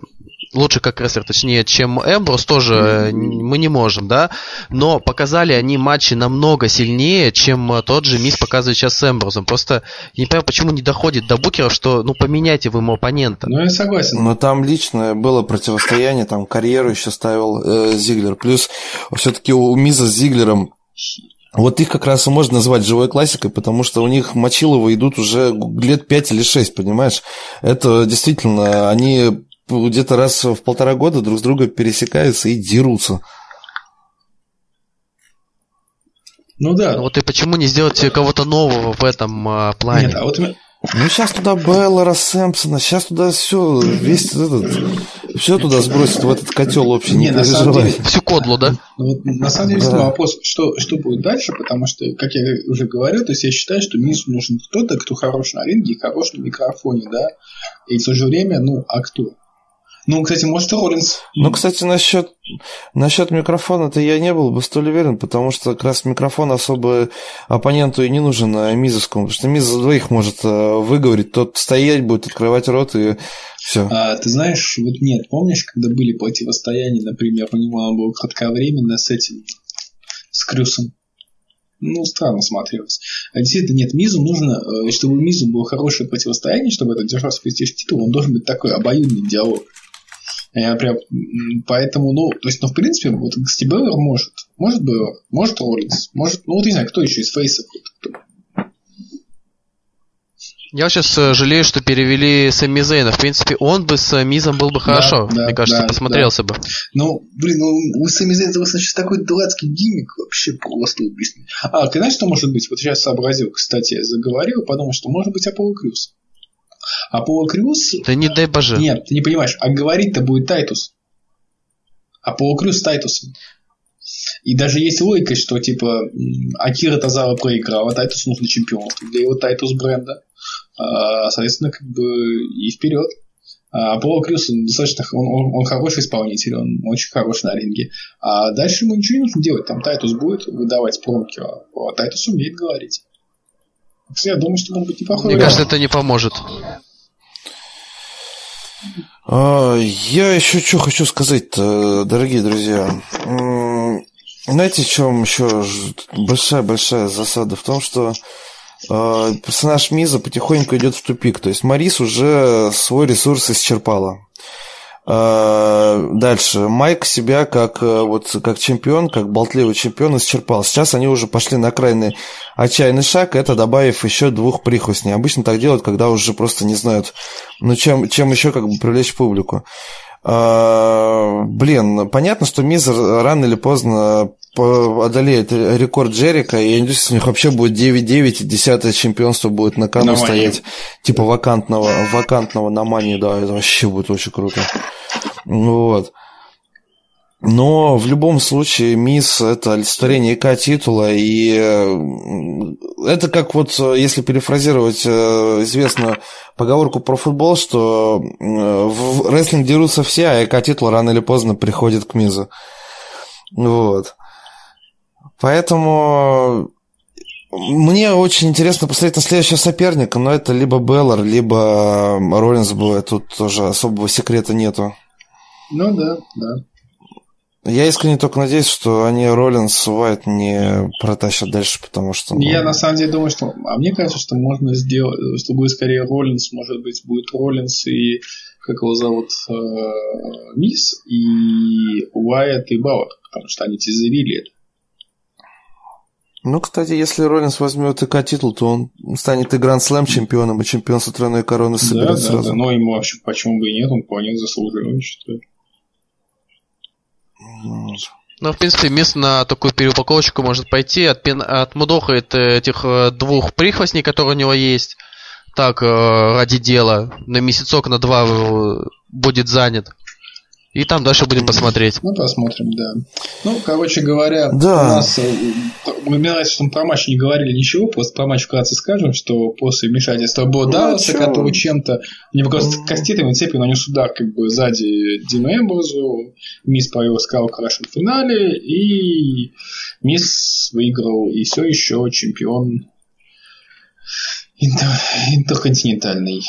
лучше как рестлер, точнее, чем Эмброс, тоже мы не можем, да, но показали они матчи намного сильнее, чем тот же Мисс показывает сейчас с Эмбросом. Просто не понимаю, почему не доходит до букеров, что, ну, поменяйте вы ему оппонента. Ну, я согласен. Но там личное было противостояние, там карьеру еще ставил э, Зиглер. Плюс все-таки у Миза с Зиглером вот их как раз и можно назвать живой классикой, потому что у них Мочилова идут уже лет 5 или 6, понимаешь? Это действительно, они где-то раз в полтора года друг с другом пересекаются и дерутся. Ну да. Вот и почему не сделать кого-то нового в этом а, плане? Нет, а вот ну, сейчас туда Беллера, Сэмпсона, сейчас туда все, весь этот, все туда сбросит в этот котел общий, не, не на самом деле, Всю кодлу, да? Ну, вот, на самом деле, да. вопрос, что, что будет дальше, потому что, как я уже говорил, то есть я считаю, что Мису нужен кто-то, кто хорош на ринге и хорош на микрофоне, да, и в то же время, ну, а кто? Ну, кстати, может, Роллинс. Ну, кстати, насчет, насчет микрофона-то я не был бы столь уверен, потому что как раз микрофон особо оппоненту и не нужен а Мизовскому, потому что Миз за двоих может э, выговорить, тот стоять будет, открывать рот и все. А, ты знаешь, вот нет, помнишь, когда были противостояния, например, у него оно было кратковременно с этим, с Крюсом? ну, странно смотрелось. А действительно, нет, Мизу нужно, э, чтобы у Мизу было хорошее противостояние, чтобы это держался престиж титул, он должен быть такой обоюдный диалог. Я прям, поэтому, ну, то есть, ну, в принципе, вот Стибеллер может. Может бы, может Роллинс, может, ну, вот не знаю, кто еще из фейсов. Я сейчас э, жалею, что перевели Сэмми Зейна. В принципе, он бы с Мизом был бы хорошо. Да, Мне кажется, да, посмотрелся да. бы. Ну, блин, ну у Сэмми Зейна сейчас такой дурацкий gimmick вообще просто убийственный. А, ты знаешь, что может быть? Вот сейчас сообразил, кстати, заговорил, подумал, что может быть Аполло Крюс. Аполло Крюс... Да не дай боже. Нет, ты не понимаешь, а говорить-то будет Тайтус. Аполло Крюс с Тайтусом. И даже есть логика, что типа Акира Тазава проиграл, а Тайтус нужно чемпионство для его Титус бренда. А, соответственно, как бы и вперед. Аполло Крюс он достаточно он, он, он хороший исполнитель, он очень хороший на ринге. А дальше ему ничего не нужно делать. Там Тайтус будет выдавать промки, а Тайтус умеет говорить. Я думаю, что может быть неплохой. Мне кажется, это не поможет. А, я еще что хочу сказать дорогие друзья. Знаете, в чем еще большая-большая засада? В том, что а, персонаж Миза потихоньку идет в тупик. То есть Марис уже свой ресурс исчерпала. Э, дальше. Майк себя как, э, вот, как чемпион, как болтливый чемпион исчерпал. Сейчас они уже пошли на крайний отчаянный шаг, это добавив еще двух прихвостней. Обычно так делают, когда уже просто не знают, ну, чем, чем еще как бы привлечь публику. Uh, блин, понятно, что Мизер рано или поздно одолеет рекорд Джерика, и я надеюсь, у них вообще будет 9-9, и 10 чемпионство будет на кону на стоять. Типа вакантного, вакантного на мании, да, это вообще будет очень круто. Вот. Но в любом случае Мисс это олицетворение ИК титула, и э, это как вот, если перефразировать э, известную поговорку про футбол, что э, в рестлинг дерутся все, а ИК титул рано или поздно приходит к Мизу. Вот. Поэтому мне очень интересно посмотреть на следующего соперника, но это либо Беллар, либо Роллинс будет. Тут тоже особого секрета нету. Ну да, да. Я искренне только надеюсь, что они Роллинс Уайт не протащат дальше, потому что... Ну... Я на самом деле думаю, что... А мне кажется, что можно сделать... Что будет скорее Роллинс, может быть, будет Роллинс и... Как его зовут? Э, Мисс и Уайт и Бауэр. Потому что они тизерили это. Ну, кстати, если Роллинс возьмет ИК титул, то он станет и Гранд Слэм чемпионом, и чемпион с тройной короны соберет да, сразу. Да, но ему вообще почему бы и нет, он вполне заслуживает, считаю. Ну, в принципе, место на такую переупаковочку может пойти. От, отмудохает этих э, двух прихвостней, которые у него есть. Так, э, ради дела. На месяцок, на два э, будет занят. И там дальше будем посмотреть. Ну, посмотрим, да. Ну, короче говоря, да. у нас... Э, мы нравится, что мы про матч не говорили ничего, просто про матч вкратце скажем, что после вмешательства Бо ну, Далласа, который чем-то не просто mm. кастетами цепью нанес удар как бы сзади Дину Эмброзу, Мисс провел скал крашен в финале, и Мисс выиграл и все еще чемпион интер... интерконтинентальный.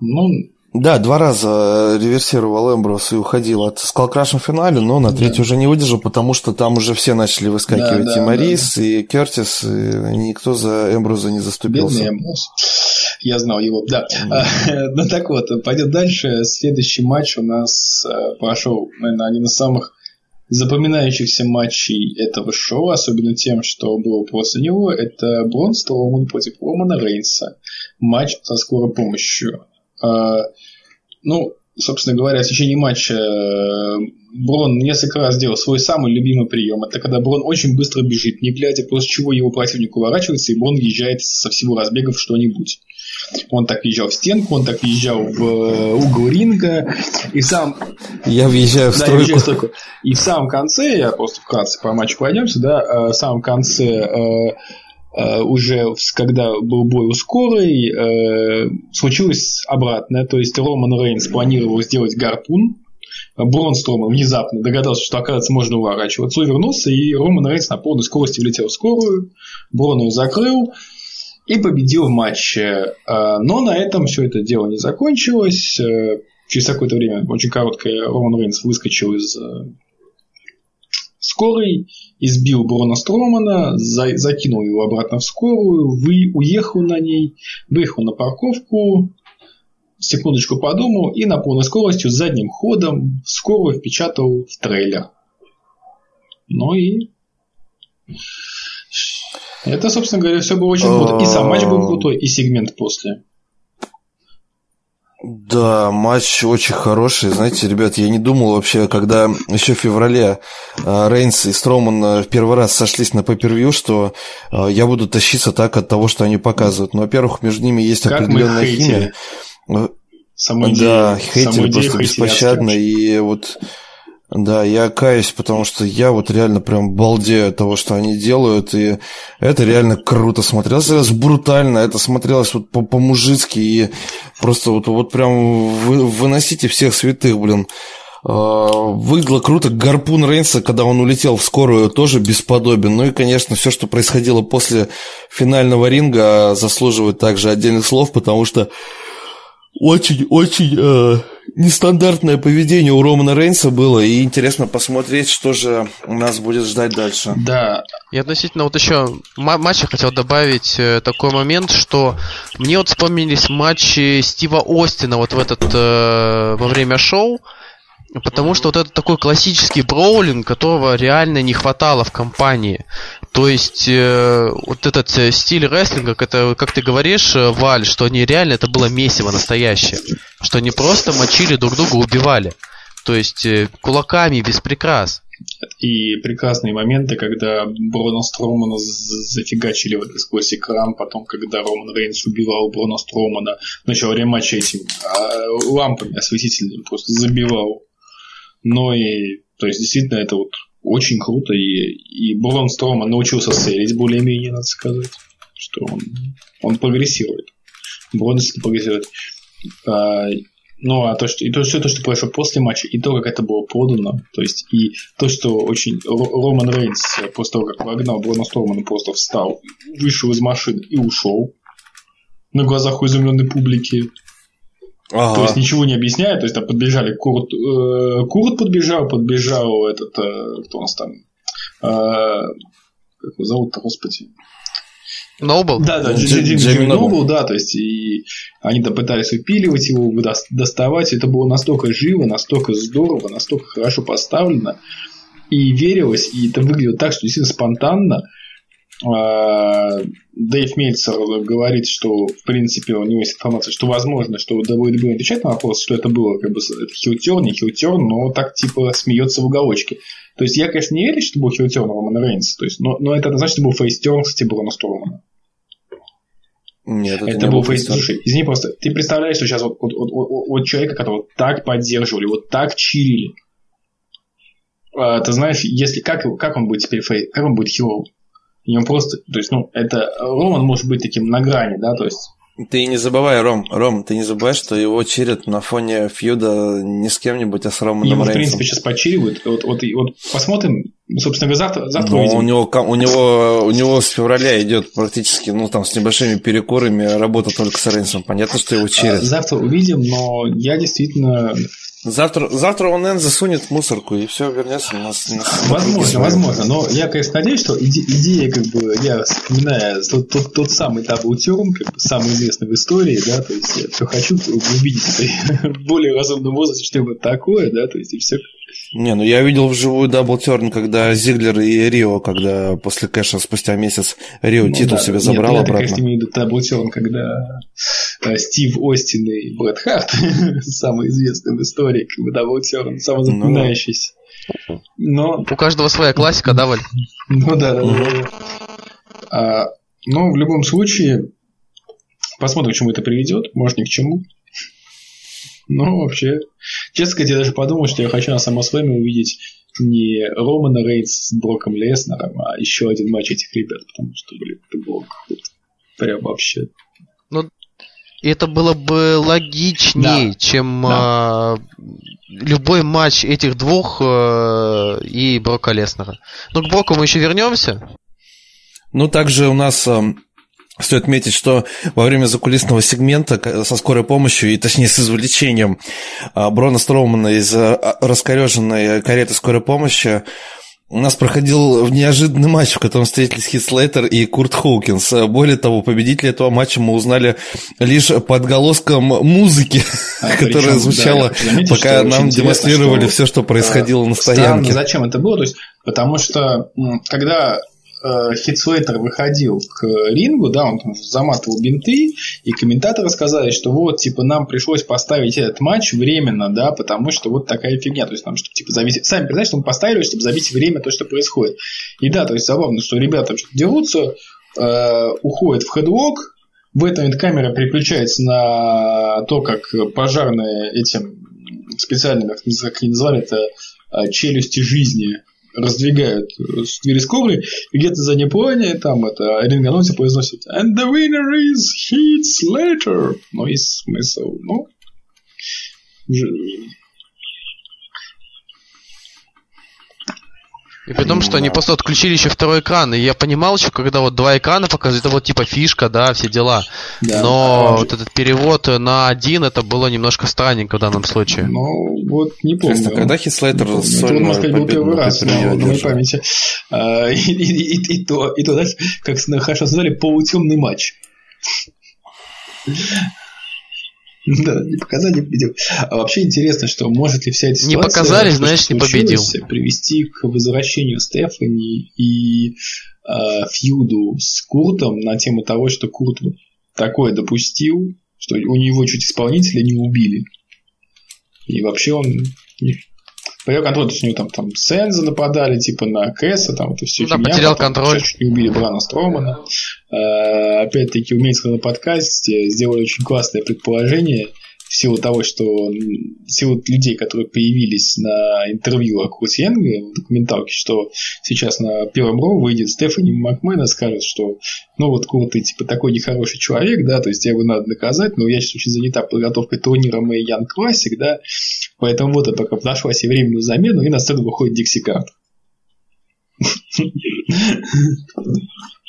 Ну, да, два раза реверсировал Эмброс и уходил от Скалкрашем в финале, но на третий да. уже не выдержал, потому что там уже все начали выскакивать. Да, да, и Марис, да, да. и Кертис, и никто за Эмброза не заступился. Бедный Эмброс. Я знал его, да. [LAUGHS] ну так вот, пойдет дальше. Следующий матч у нас э, прошел, наверное, один из самых запоминающихся матчей этого шоу, особенно тем, что было после него, это Брон Строуман против Романа Рейнса. Матч со скорой помощью. А, ну, собственно говоря, в течение матча э, Брон несколько раз делал свой самый любимый прием. Это когда Брон очень быстро бежит, не глядя, после чего его противник уворачивается, и Брон езжает со всего разбега в что-нибудь. Он так въезжал в стенку, он так въезжал в э, угол ринга, и сам... Я въезжаю в да, стройку. в стройку. И в самом конце, я просто вкратце по матчу пройдемся, да, э, в самом конце уже когда был бой у скорой, э, случилось обратное. То есть Роман Рейнс планировал сделать гарпун, Брон Строман внезапно догадался, что, оказывается, можно уворачиваться, увернулся, и Роман Рейнс на полной скорости влетел в скорую, Брон ее закрыл и победил в матче. Э, но на этом все это дело не закончилось. Через какое-то время, очень короткое, Роман Рейнс выскочил из скорой, избил Брона Стромана, за, закинул его обратно в скорую, вы, уехал на ней, выехал на парковку, секундочку подумал и на полной скоростью задним ходом скорую впечатал в трейлер. Ну и это, собственно говоря, все было очень круто. И сам матч был крутой, и сегмент после. Да, матч очень хороший. Знаете, ребят, я не думал вообще, когда еще в феврале а, Рейнс и Строман а, в первый раз сошлись на пейпервью, что а, я буду тащиться так от того, что они показывают. Но, во-первых, между ними есть как определенная химия. Самодея, да, хейтили просто беспощадно. И вот да, я каюсь, потому что я вот реально прям балдею от того, что они делают, и это реально круто смотрелось, брутально, это смотрелось вот по-мужицки, и просто вот, вот прям вы, выносите всех святых, блин. А, выглядело круто. Гарпун Рейнса, когда он улетел в скорую, тоже бесподобен. Ну и, конечно, все, что происходило после финального ринга, заслуживает также отдельных слов, потому что очень-очень э, нестандартное поведение у Романа Рейнса было, и интересно посмотреть, что же у нас будет ждать дальше. Да. И относительно вот еще матча хотел добавить э, такой момент, что мне вот вспомнились матчи Стива Остина вот в этот э, во время шоу, Потому что вот это такой классический броулинг, которого реально не хватало в компании. То есть э, вот этот э, стиль рестлинга, это, как ты говоришь, э, Валь, что они реально это было месиво настоящее. Что они просто мочили друг друга, убивали. То есть э, кулаками, без прикрас. И прекрасные моменты, когда Брона Стромана зафигачили вот сквозь экран, потом, когда Роман Рейнс убивал Брона Стромана, в начале рематча этим а, лампами осветительными просто забивал. Но и, то есть, действительно, это вот очень круто, и, и Брон Строман научился селить более-менее, надо сказать, что он, он прогрессирует. Брон прогрессирует. А, ну, а то, что, и то, все то, что произошло после матча, и то, как это было подано, то есть, и то, что очень Роман Рейнс после того, как вогнал Брона Стормана, просто встал, вышел из машины и ушел на глазах у изумленной публики. Ага. То есть ничего не объясняя, то есть там подбежали Курт, э, Курт подбежал, подбежал этот, э, кто у нас там, э, как его зовут-то, господи, Нобл? Да, да, Джимми Нобл, да, то есть и они там пытались выпиливать его, доставать. Это было настолько живо, настолько здорово, настолько хорошо поставлено. И верилось, и это выглядело так, что действительно спонтанно. А, Дэйв Мельцер говорит, что в принципе у него есть информация, что возможно, что WWE отвечать на вопрос, что это было как бы хилтерн, не хилтерн, но так типа смеется в уголочке. То есть я, конечно, не верю, что был хилтерн Романа Рейнса, то есть, но, но это значит, что был фейстерн, кстати, Брона Стормана. Нет, это, это был фейс. Слушай, извини просто, ты представляешь, что сейчас вот, вот, вот, вот, вот человека, которого так поддерживали, вот так чилили. А, ты знаешь, если как, как он будет теперь фейс, как он будет хилом? И он просто, то есть, ну, это Роман может быть таким на грани, да, то есть ты не забывай, Ром, Ром, ты не забывай, что его чирят на фоне фьюда не с кем-нибудь, а с Романом Его, Рейнсом. в принципе, сейчас почиривают. Вот, вот, вот посмотрим, собственно, завтра, завтра увидим. У него, у, него, у него с февраля идет практически, ну, там, с небольшими перекурами работа только с Рейнсом. Понятно, что его чирят. Завтра увидим, но я действительно Завтра, завтра он, наверное, засунет в мусорку и все вернется на нас. Возможно, возможно. Но я, конечно, надеюсь, что иде- идея, как бы, я вспоминаю тот, тот, тот самый turn, как бы самый известный в истории, да, то есть я все хочу увидеть [LAUGHS] в более разумном возрасте, что это такое, да, то есть и все не, ну я видел вживую double turn, когда Зиглер и Рио, когда после кэша спустя месяц Рио ну, титул да. себе забрал Нет, обратно. Я, конечно, имею в виду double turn, когда э, Стив Остин и Брет Харт, [LAUGHS] самый известный в истории, как бы double turn, самый ну запоминающийся. Но... У каждого своя классика, да, Валь? Ну да, да, да. А, но в любом случае, посмотрим, к чему это приведет, может, ни к чему. Ну, вообще, честно сказать, я даже подумал, что я хочу на SummerSlam е увидеть не Романа Рейнс с Броком Леснером, а еще один матч этих ребят, потому что, блин, это было какое-то прям вообще. Ну, это было бы логичнее, да. чем да. А, любой матч этих двух а, и Брока Леснера. Ну, к Броку мы еще вернемся. Ну, также у нас Стоит отметить, что во время закулисного сегмента со скорой помощью, и точнее с извлечением а, Брона Строумана из а, раскореженной кареты скорой помощи, у нас проходил неожиданный матч, в котором встретились Хит Слейтер и Курт Хоукинс. Более того, победителя этого матча мы узнали лишь под голоском музыки, а, [LAUGHS] которая звучала, да, заметил, пока нам демонстрировали что, все, что происходило на стоянке. Странно, зачем это было? То есть, потому что когда э, Хитслейтер выходил к рингу, да, он там заматывал бинты, и комментаторы сказали, что вот, типа, нам пришлось поставить этот матч временно, да, потому что вот такая фигня, то есть нам, чтобы, типа, забить, сами представляете, что мы поставили, чтобы забить время то, что происходит. И да, то есть забавно, что ребята дерутся, э, уходят в хедлок, в этом момент камера переключается на то, как пожарные этим специальными, как они назвали это, э, челюсти жизни раздвигают э, двери скорой, и где-то за плане там это анонсер произносит And the winner is Heath Slater. Ну, и смысл, ну, И при том, что они просто отключили еще второй экран. И я понимал еще, когда вот два экрана показывают, это вот типа фишка, да, все дела. Да, Но вот этот перевод на один, это было немножко странненько в данном случае. Ну, вот не помню. Честно, когда Хитслейтер Это, можно сказать, был первый раз на, моей памяти. А, и, и, и, и, то, и то, знаешь, как хорошо назвали, полутемный матч. [LAUGHS] Да, не показали, не победил. А вообще интересно, что может ли вся эта ситуация... Не показали, значит, не победил. Привести к возвращению Стефани и э, фьюду с Куртом на тему того, что Курт такое допустил, что у него чуть исполнителя не убили. И вообще он потерял контроль, то есть у него там, там Сенза нападали, типа на Кэса, там это все ну, да, потерял контроль. Чуть не убили Брана Стромана. А, опять-таки, умеется на подкасте, сделали очень классное предположение – в силу того, что в силу людей, которые появились на интервью о Курсе Янге в документалке, что сейчас на первом роу выйдет Стефани Макмена, скажет, что ну вот Курт, ты типа такой нехороший человек, да, то есть его надо наказать, но я сейчас очень занята подготовкой турнира Мэй Ян Классик, да, поэтому вот я только нашла себе временную замену, и на сцену выходит Дикси Карт. [LAUGHS]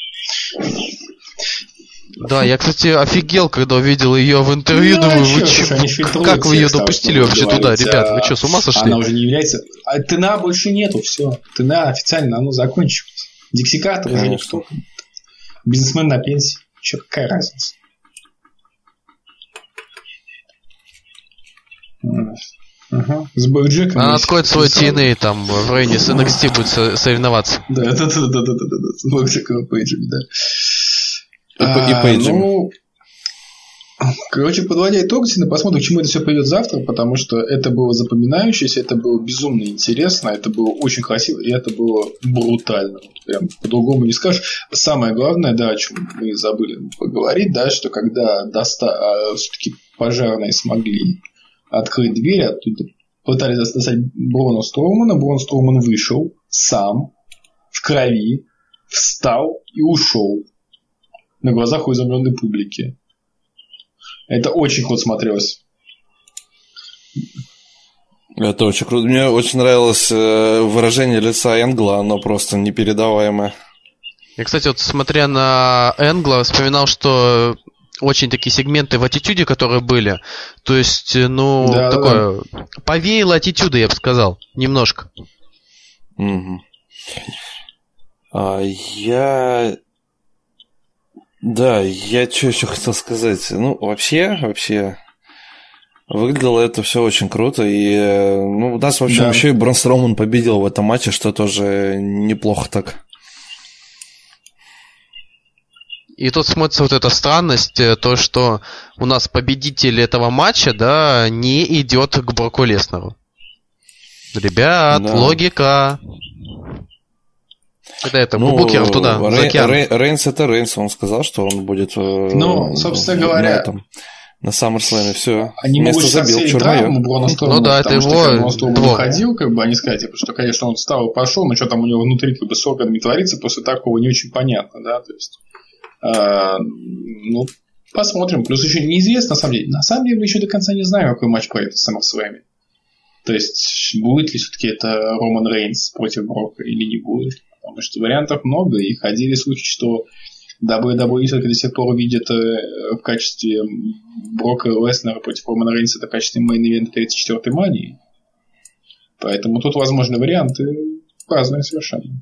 Да, я, кстати, офигел, когда увидел ее в интервью, ну, думаю, вы че, как вы ее допустили вообще туда, ребят, вы что, с ума сошли? Она уже не является... А ТНА больше нету, все. ТНА официально, оно закончилось. Диксиката уже никто. Бизнесмен на пенсии. Че, какая разница? Ага. С Бэкджеком. Она откроет свой TNA там в районе с NXT будет соревноваться. Да, да, да, да, да, да, да, да, с Бэкджеком и Пейджем, да. И, а, Пейджем. Ну, короче, подводя итог, посмотрим, к чему это все пойдет завтра, потому что это было запоминающееся, это было безумно интересно, это было очень красиво, и это было брутально. Прям по-другому не скажешь. Самое главное, да, о чем мы забыли поговорить, да, что когда доста... а, все-таки пожарные смогли открыть дверь, оттуда пытались достать Брона Строумана, Брон Строуман вышел сам, в крови, встал и ушел на глазах у изумленной публики. Это очень круто смотрелось. Это очень круто. Мне очень нравилось э, выражение лица Энгла, оно просто непередаваемое. Я, кстати, вот смотря на Энгла, вспоминал, что очень такие сегменты в аттитюде, которые были. То есть, ну, да, такое... Да. Повеяло аттитюда, я бы сказал. Немножко. Угу. А, я да, я что еще хотел сказать. Ну, вообще, вообще, выглядело это все очень круто. И ну, у нас вообще, да. вообще и Брон Строуман победил в этом матче, что тоже неплохо так. И тут смотрится вот эта странность, э, то, что у нас победитель этого матча, да, не идет к Броку Леснеру. Ребят, да. логика. Когда это, ну, букеров туда, Рей, за океан. Рей, Рейнс это Рейнс, он сказал, что он будет э, ну, собственно говоря, на, этом, на SummerSlam, все. Они Место могут забил, Брона Строма, ну да, это его что, двор. ходил, как бы, они сказали, типа, что, конечно, он встал и пошел, но что там у него внутри как бы с органами творится, после такого не очень понятно, да, то есть, ну, посмотрим. Плюс еще неизвестно, на самом деле. На самом деле, мы еще до конца не знаем, какой матч пройдет на SummerSlam. То есть, будет ли все-таки это Роман Рейнс против Брока или не будет потому что вариантов много, и ходили слухи, что WWE все-таки до сих пор видят э, в качестве Брока Леснера против Романа Рейнса это в качестве main event а 34-й мании. Поэтому тут возможны варианты разные совершенно.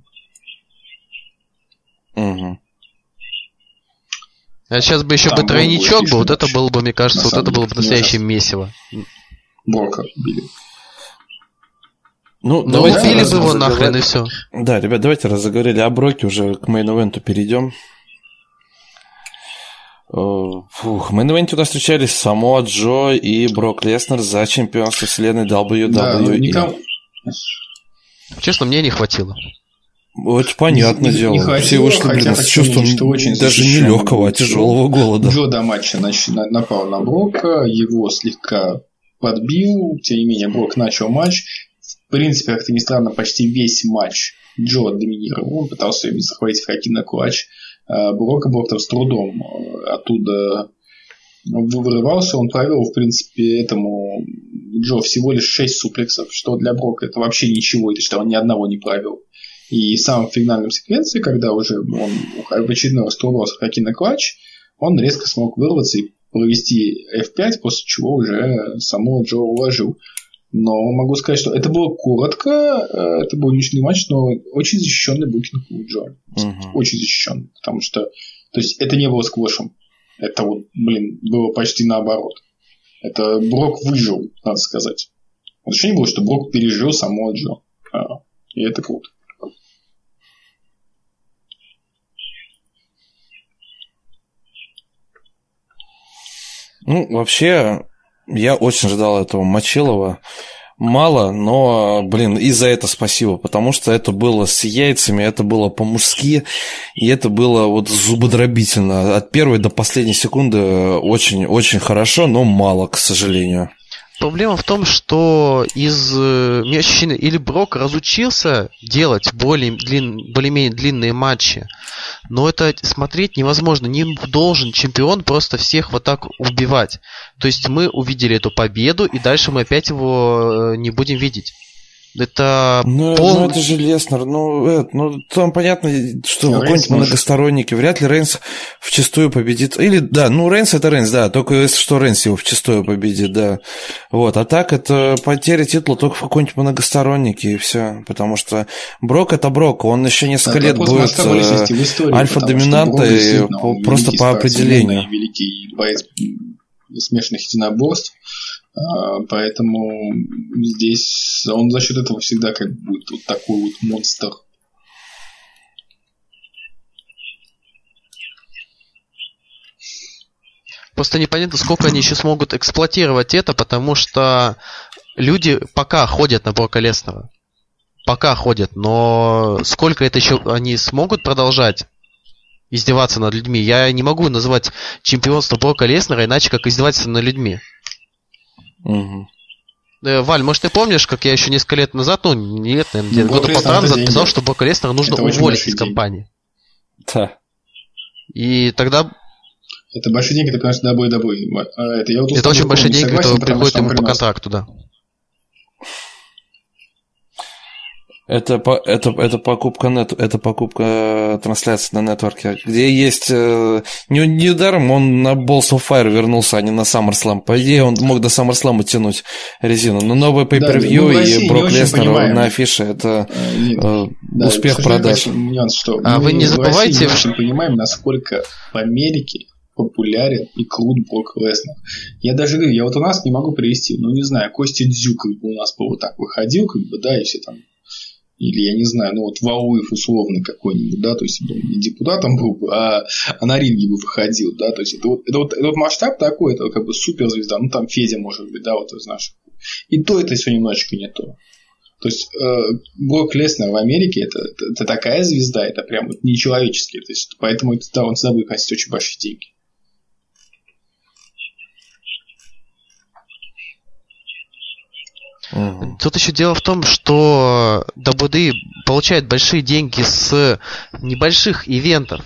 Угу. А сейчас бы еще Там бы тройничок был, вот это было бы, мне кажется, вот это было бы настоящее месиво. Брока били. Ну, ну давайте убили бы его нахрен и все. Да, ребят, давайте раз заговорили о Броке, уже к main event у перейдем. Э, фух, main event е у нас встречались Само Джо и Брок Леснер за чемпионство вселенной WWE. Да, ну, никому... Честно, мне не хватило. Вот понятное дело. Не хватило, Все вышли, блин, с чувством очень даже не легкого, а тяжелого голода. Джо до матча напал на Брока, его слегка подбил, тем не менее Брок начал матч, в принципе, как-то не странно, почти весь матч Джо доминировал. Он пытался захватить хоккей на клатч. Брока Брок там с трудом э, оттуда вырывался. Он провел, в принципе, этому Джо всего лишь 6 суплексов, что для Брока это вообще ничего, это что он ни одного не провел. И сам в финальном секвенции, когда уже он в очередной раз хоккей на клатч, он резко смог вырваться и провести F5, после чего уже само Джо уложил. Но могу сказать, что это было коротко, э, это был ничный матч, но очень защищенный букинг у Джо. Uh-huh. Очень защищенный. Потому что то есть это не было сквошем. Это вот, блин, было почти наоборот. Это Брок выжил, надо сказать. Ощущение было, что Брок пережил само Джо. А, и это круто. Ну, вообще, я очень ждал этого Мочилова. Мало, но, блин, и за это спасибо, потому что это было с яйцами, это было по-мужски, и это было вот зубодробительно. От первой до последней секунды очень-очень хорошо, но мало, к сожалению. Проблема в том, что из э, меня ощущение, или Брок разучился делать более, длин, более-менее длинные матчи, но это смотреть невозможно. Не должен чемпион просто всех вот так убивать. То есть мы увидели эту победу, и дальше мы опять его э, не будем видеть. Это ну, пол... ну это же Леснер, ну, это, ну там понятно, что какой-нибудь многосторонники, вряд ли Рейнс в чистую победит. Или да, ну Рейнс это Рейнс, да, только если что Рейнс его в чистую победит, да. Вот, а так это потеря титула только в какой-нибудь многостороннике и все, потому что Брок это Брок, он еще несколько да, лет будет э, альфа-доминантой просто по определению. Великий боец смешанных единоборств, поэтому здесь он за счет этого всегда как будет вот такой вот монстр. Просто непонятно, сколько они еще смогут эксплуатировать это, потому что люди пока ходят на Брока. Пока ходят, но сколько это еще они смогут продолжать издеваться над людьми? Я не могу назвать чемпионство Брока Леснера иначе, как издеваться над людьми. Угу. Валь, может, ты помнишь, как я еще несколько лет назад, ну, нет, наверное, ну, года полтора назад писал, что Бока Леснера нужно это уволить из компании. Да. И тогда... Это большие деньги, это, конечно, добой, добой. Это, я вот это очень большие деньги, которые приходят ему по контракту, да. Это, это, это покупка нет, это покупка э, трансляции на нетворке, где есть... Э, не, недаром он на Balls of Fire вернулся, а не на SummerSlam. По идее, он мог до SummerSlam тянуть резину. Но новый pay-per-view да, и Брок Леснер на афише – это э, да, успех продаж. Нюанс, что а вы не забывайте... Мы очень понимаем, насколько в Америке популярен и крут Брок Леснер. Я даже говорю, я вот у нас не могу привести, ну не знаю, Костя Дзю как бы у нас бы вот так выходил, как бы, да, и все там или, я не знаю, ну вот Вауев условно какой-нибудь, да, то есть не депутатом был бы, а, а на ринге бы выходил, да, то есть это вот, это вот, это вот масштаб такой, это как бы суперзвезда, ну там Федя может быть, да, вот из наших. И то это все немножечко не то. То есть э, Брок Леснер в Америке это, это, это такая звезда, это прям вот нечеловеческий. То есть, поэтому это, да, он всегда будет очень большие деньги. Угу. Тут еще дело в том, что WD получает большие деньги с небольших ивентов.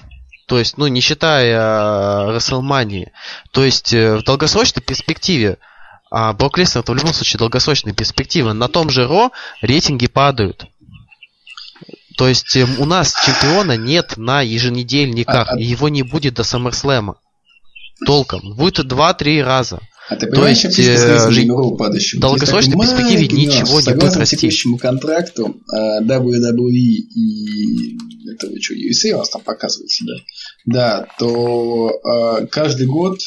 То есть, ну, не считая WrestleMania. То есть, э, в долгосрочной перспективе, а Брок Леснер это в любом случае долгосрочная перспектива, на том же Ро рейтинги падают. То есть, эм, у нас чемпиона нет на еженедельниках, а, а... и его не будет до SummerSlam. Толком. Будет 2-3 раза. А ты понимаешь, То есть, э, жить в долгосрочной перспективе ничего не будет расти. текущему контракту э, WWE и этого что, USA у нас там показывается, да? Да, то э, каждый год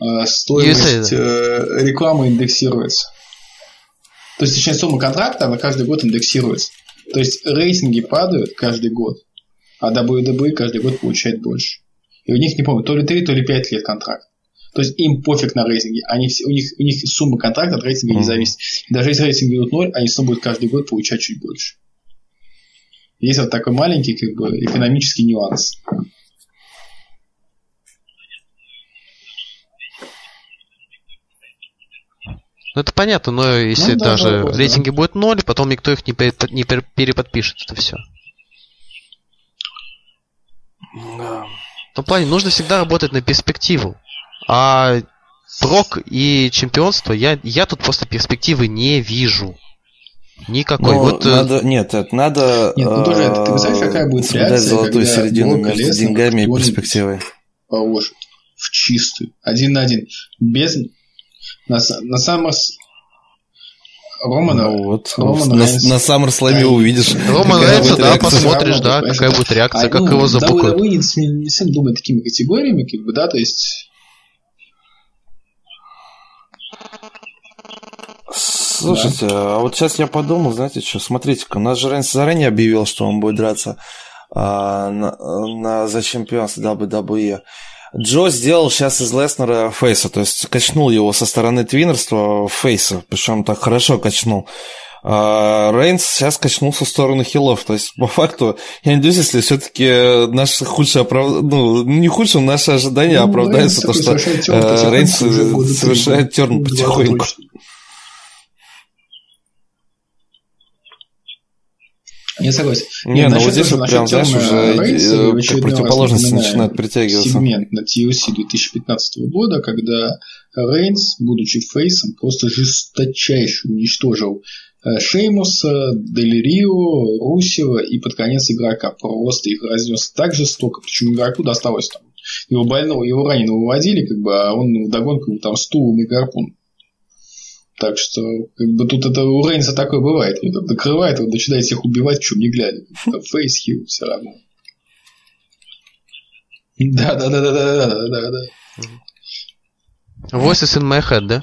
э, стоимость э, рекламы индексируется. То есть, точнее, сумма контракта, она каждый год индексируется. То есть, рейтинги падают каждый год, а WWE каждый год получает больше. И у них, не помню, то ли 3, то ли 5 лет контракт. То есть им пофиг на рейтинге. Они все, у, них, у них сумма контракта от рейтинга mm-hmm. не зависит. И даже если рейтинг идут ноль, они снова будут каждый год получать чуть больше. Есть вот такой маленький как бы экономический нюанс. Ну это понятно, но если ну, да, даже вопрос, рейтинги да. будет ноль, потом никто их не, не переподпишет, это все. Да. В том плане нужно всегда работать на перспективу. А прок и чемпионство, я, я тут просто перспективы не вижу. Никакой. Ну, вот, э, надо, нет, это надо нет, ну, тоже, ты представляешь, какая будет реакция, золотую середину между Леснер деньгами и перспективой. Положит в чистую. Один на один. Без... На, на самом Романа, ну, вот, Романа на, Рейнс. на SummerSlam да, увидишь. Роман Рейнса, да, посмотришь, да, какая будет реакция, а, как ну, его забукают. Да, не, не, не всем думают такими категориями, как бы, да, то есть Слушайте, да. а вот сейчас я подумал, знаете что, смотрите-ка, у нас же Рейнс заранее объявил, что он будет драться а, на, на, за чемпионство WWE. Джо сделал сейчас из Леснера фейса, то есть качнул его со стороны твиннерства в фейса, причем так хорошо качнул. А Рейнс сейчас качнулся в сторону хилов. То есть, по факту, я надеюсь, если все-таки наше худшее оправ... ну, не худшее, наши ожидания ну, оправдаются, то, что э, Рейнс совершает терн потихоньку. Я согласен. Не, Нет, ну вот здесь вот прям, знаешь, уже Рейнса, противоположности начинают притягиваться. Сегмент на TLC 2015 года, когда Рейнс, будучи фейсом, просто жесточайше уничтожил э, Шеймуса, Делирио, Русева и под конец игрока. Просто их разнес так жестоко, причем игроку досталось там. Его больного, его раненого выводили, как бы, а он вдогонку там стулом и гарпун. Так что, как бы тут это у Рейнса такое бывает. Это докрывает, он начинает всех убивать, в чем не глядя. [LAUGHS] Фейс хил все равно. Да, да, да, да, да, да, да, да. Voices in my head, да?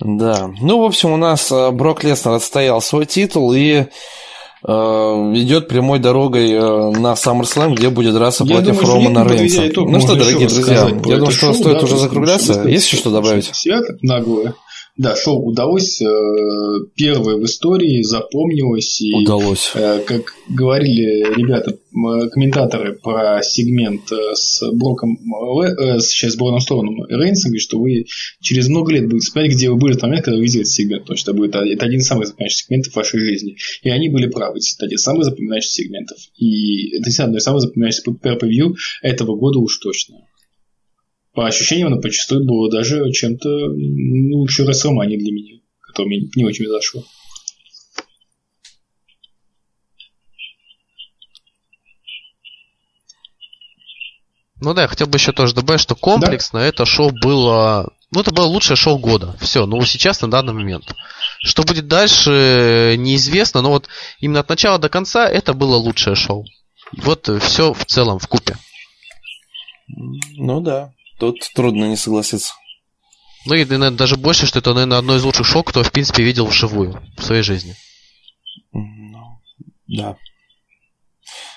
Да. Ну, в общем, у нас э, Брок Леснер отстоял свой титул и идет прямой дорогой э, на SummerSlam, где будет драться я против думаю, Романа Рейнса. Ну что, дорогие друзья, я думаю, что шоу, стоит да, уже закругляться. Есть еще что добавить? Наглое. Да, шоу удалось. Э, первое в истории запомнилось. И, удалось. Э, как говорили ребята, комментаторы про сегмент э, с Броком, сейчас с Броном Стороном Рейнсом, что вы через много лет будете вспоминать, где вы были в тот момент, когда вы видели этот сегмент. Потому что будет, это один из самых запоминающих сегментов вашей жизни. И они были правы. Это один из самых запоминающих сегментов. И это действительно одно из самых запоминающихся per этого года уж точно по ощущениям, оно почастую было даже чем-то лучше Рестлмани для меня, которое мне не очень зашло. Ну да, я хотел бы еще тоже добавить, что комплексно да? это шоу было... Ну, это было лучшее шоу года. Все, ну сейчас, на данный момент. Что будет дальше, неизвестно, но вот именно от начала до конца это было лучшее шоу. Вот все в целом, в купе. Ну да. Тут трудно не согласиться. Ну и, наверное, даже больше, что это, наверное, одно из лучших шоу, кто, в принципе, видел вживую в своей жизни. Ну, да.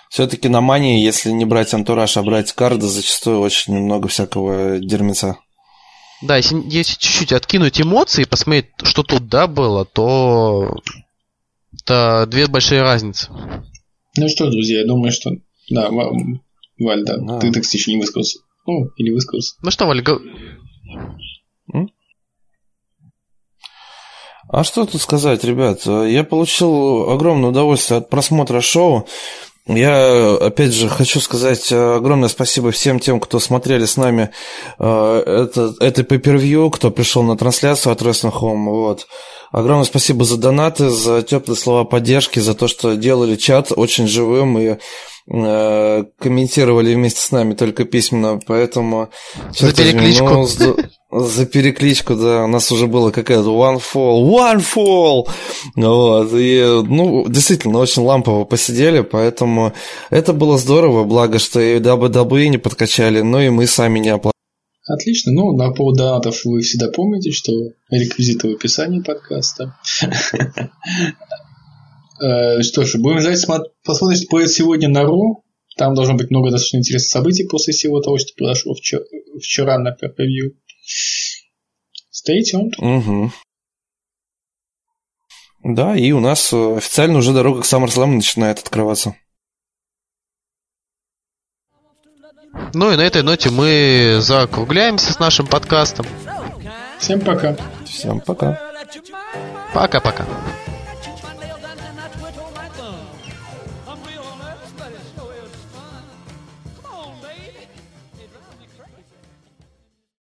Все-таки на мании, если не брать антураж, а брать карды, зачастую очень много всякого дерьмеца. Да, если, если чуть-чуть откинуть эмоции и посмотреть, что тут, да, было, то это две большие разницы. Ну что, друзья, я думаю, что... Да, Валь, да, да. ты, так еще не высказался. Ну, или высказался. Ну что, Валя, А что тут сказать, ребят? Я получил огромное удовольствие от просмотра шоу. Я, опять же, хочу сказать огромное спасибо всем тем, кто смотрели с нами э, это, это pay кто пришел на трансляцию от Wrestling Home. Вот. Огромное спасибо за донаты, за теплые слова поддержки, за то, что делали чат очень живым и э, комментировали вместе с нами только письменно, поэтому... За перекличку. Ну, за, за перекличку, да, у нас уже было какая-то one fall, one fall, вот, и, ну, действительно, очень лампово посидели, поэтому это было здорово, благо, что и WWE не подкачали, но и мы сами не оплатили Отлично. Ну, на поводу донатов вы всегда помните, что реквизиты в описании подкаста. [LAUGHS] Э, что ж, будем ждать, посмотрим, что будет сегодня на РУ. Там должно быть много достаточно интересных событий после всего того, что произошло вчера на Perpeview. Stay tuned. Угу. Да, и у нас э, официально уже дорога к SummerSlam начинает открываться. Ну и на этой ноте мы закругляемся с нашим подкастом. Всем пока. Всем пока. Пока-пока.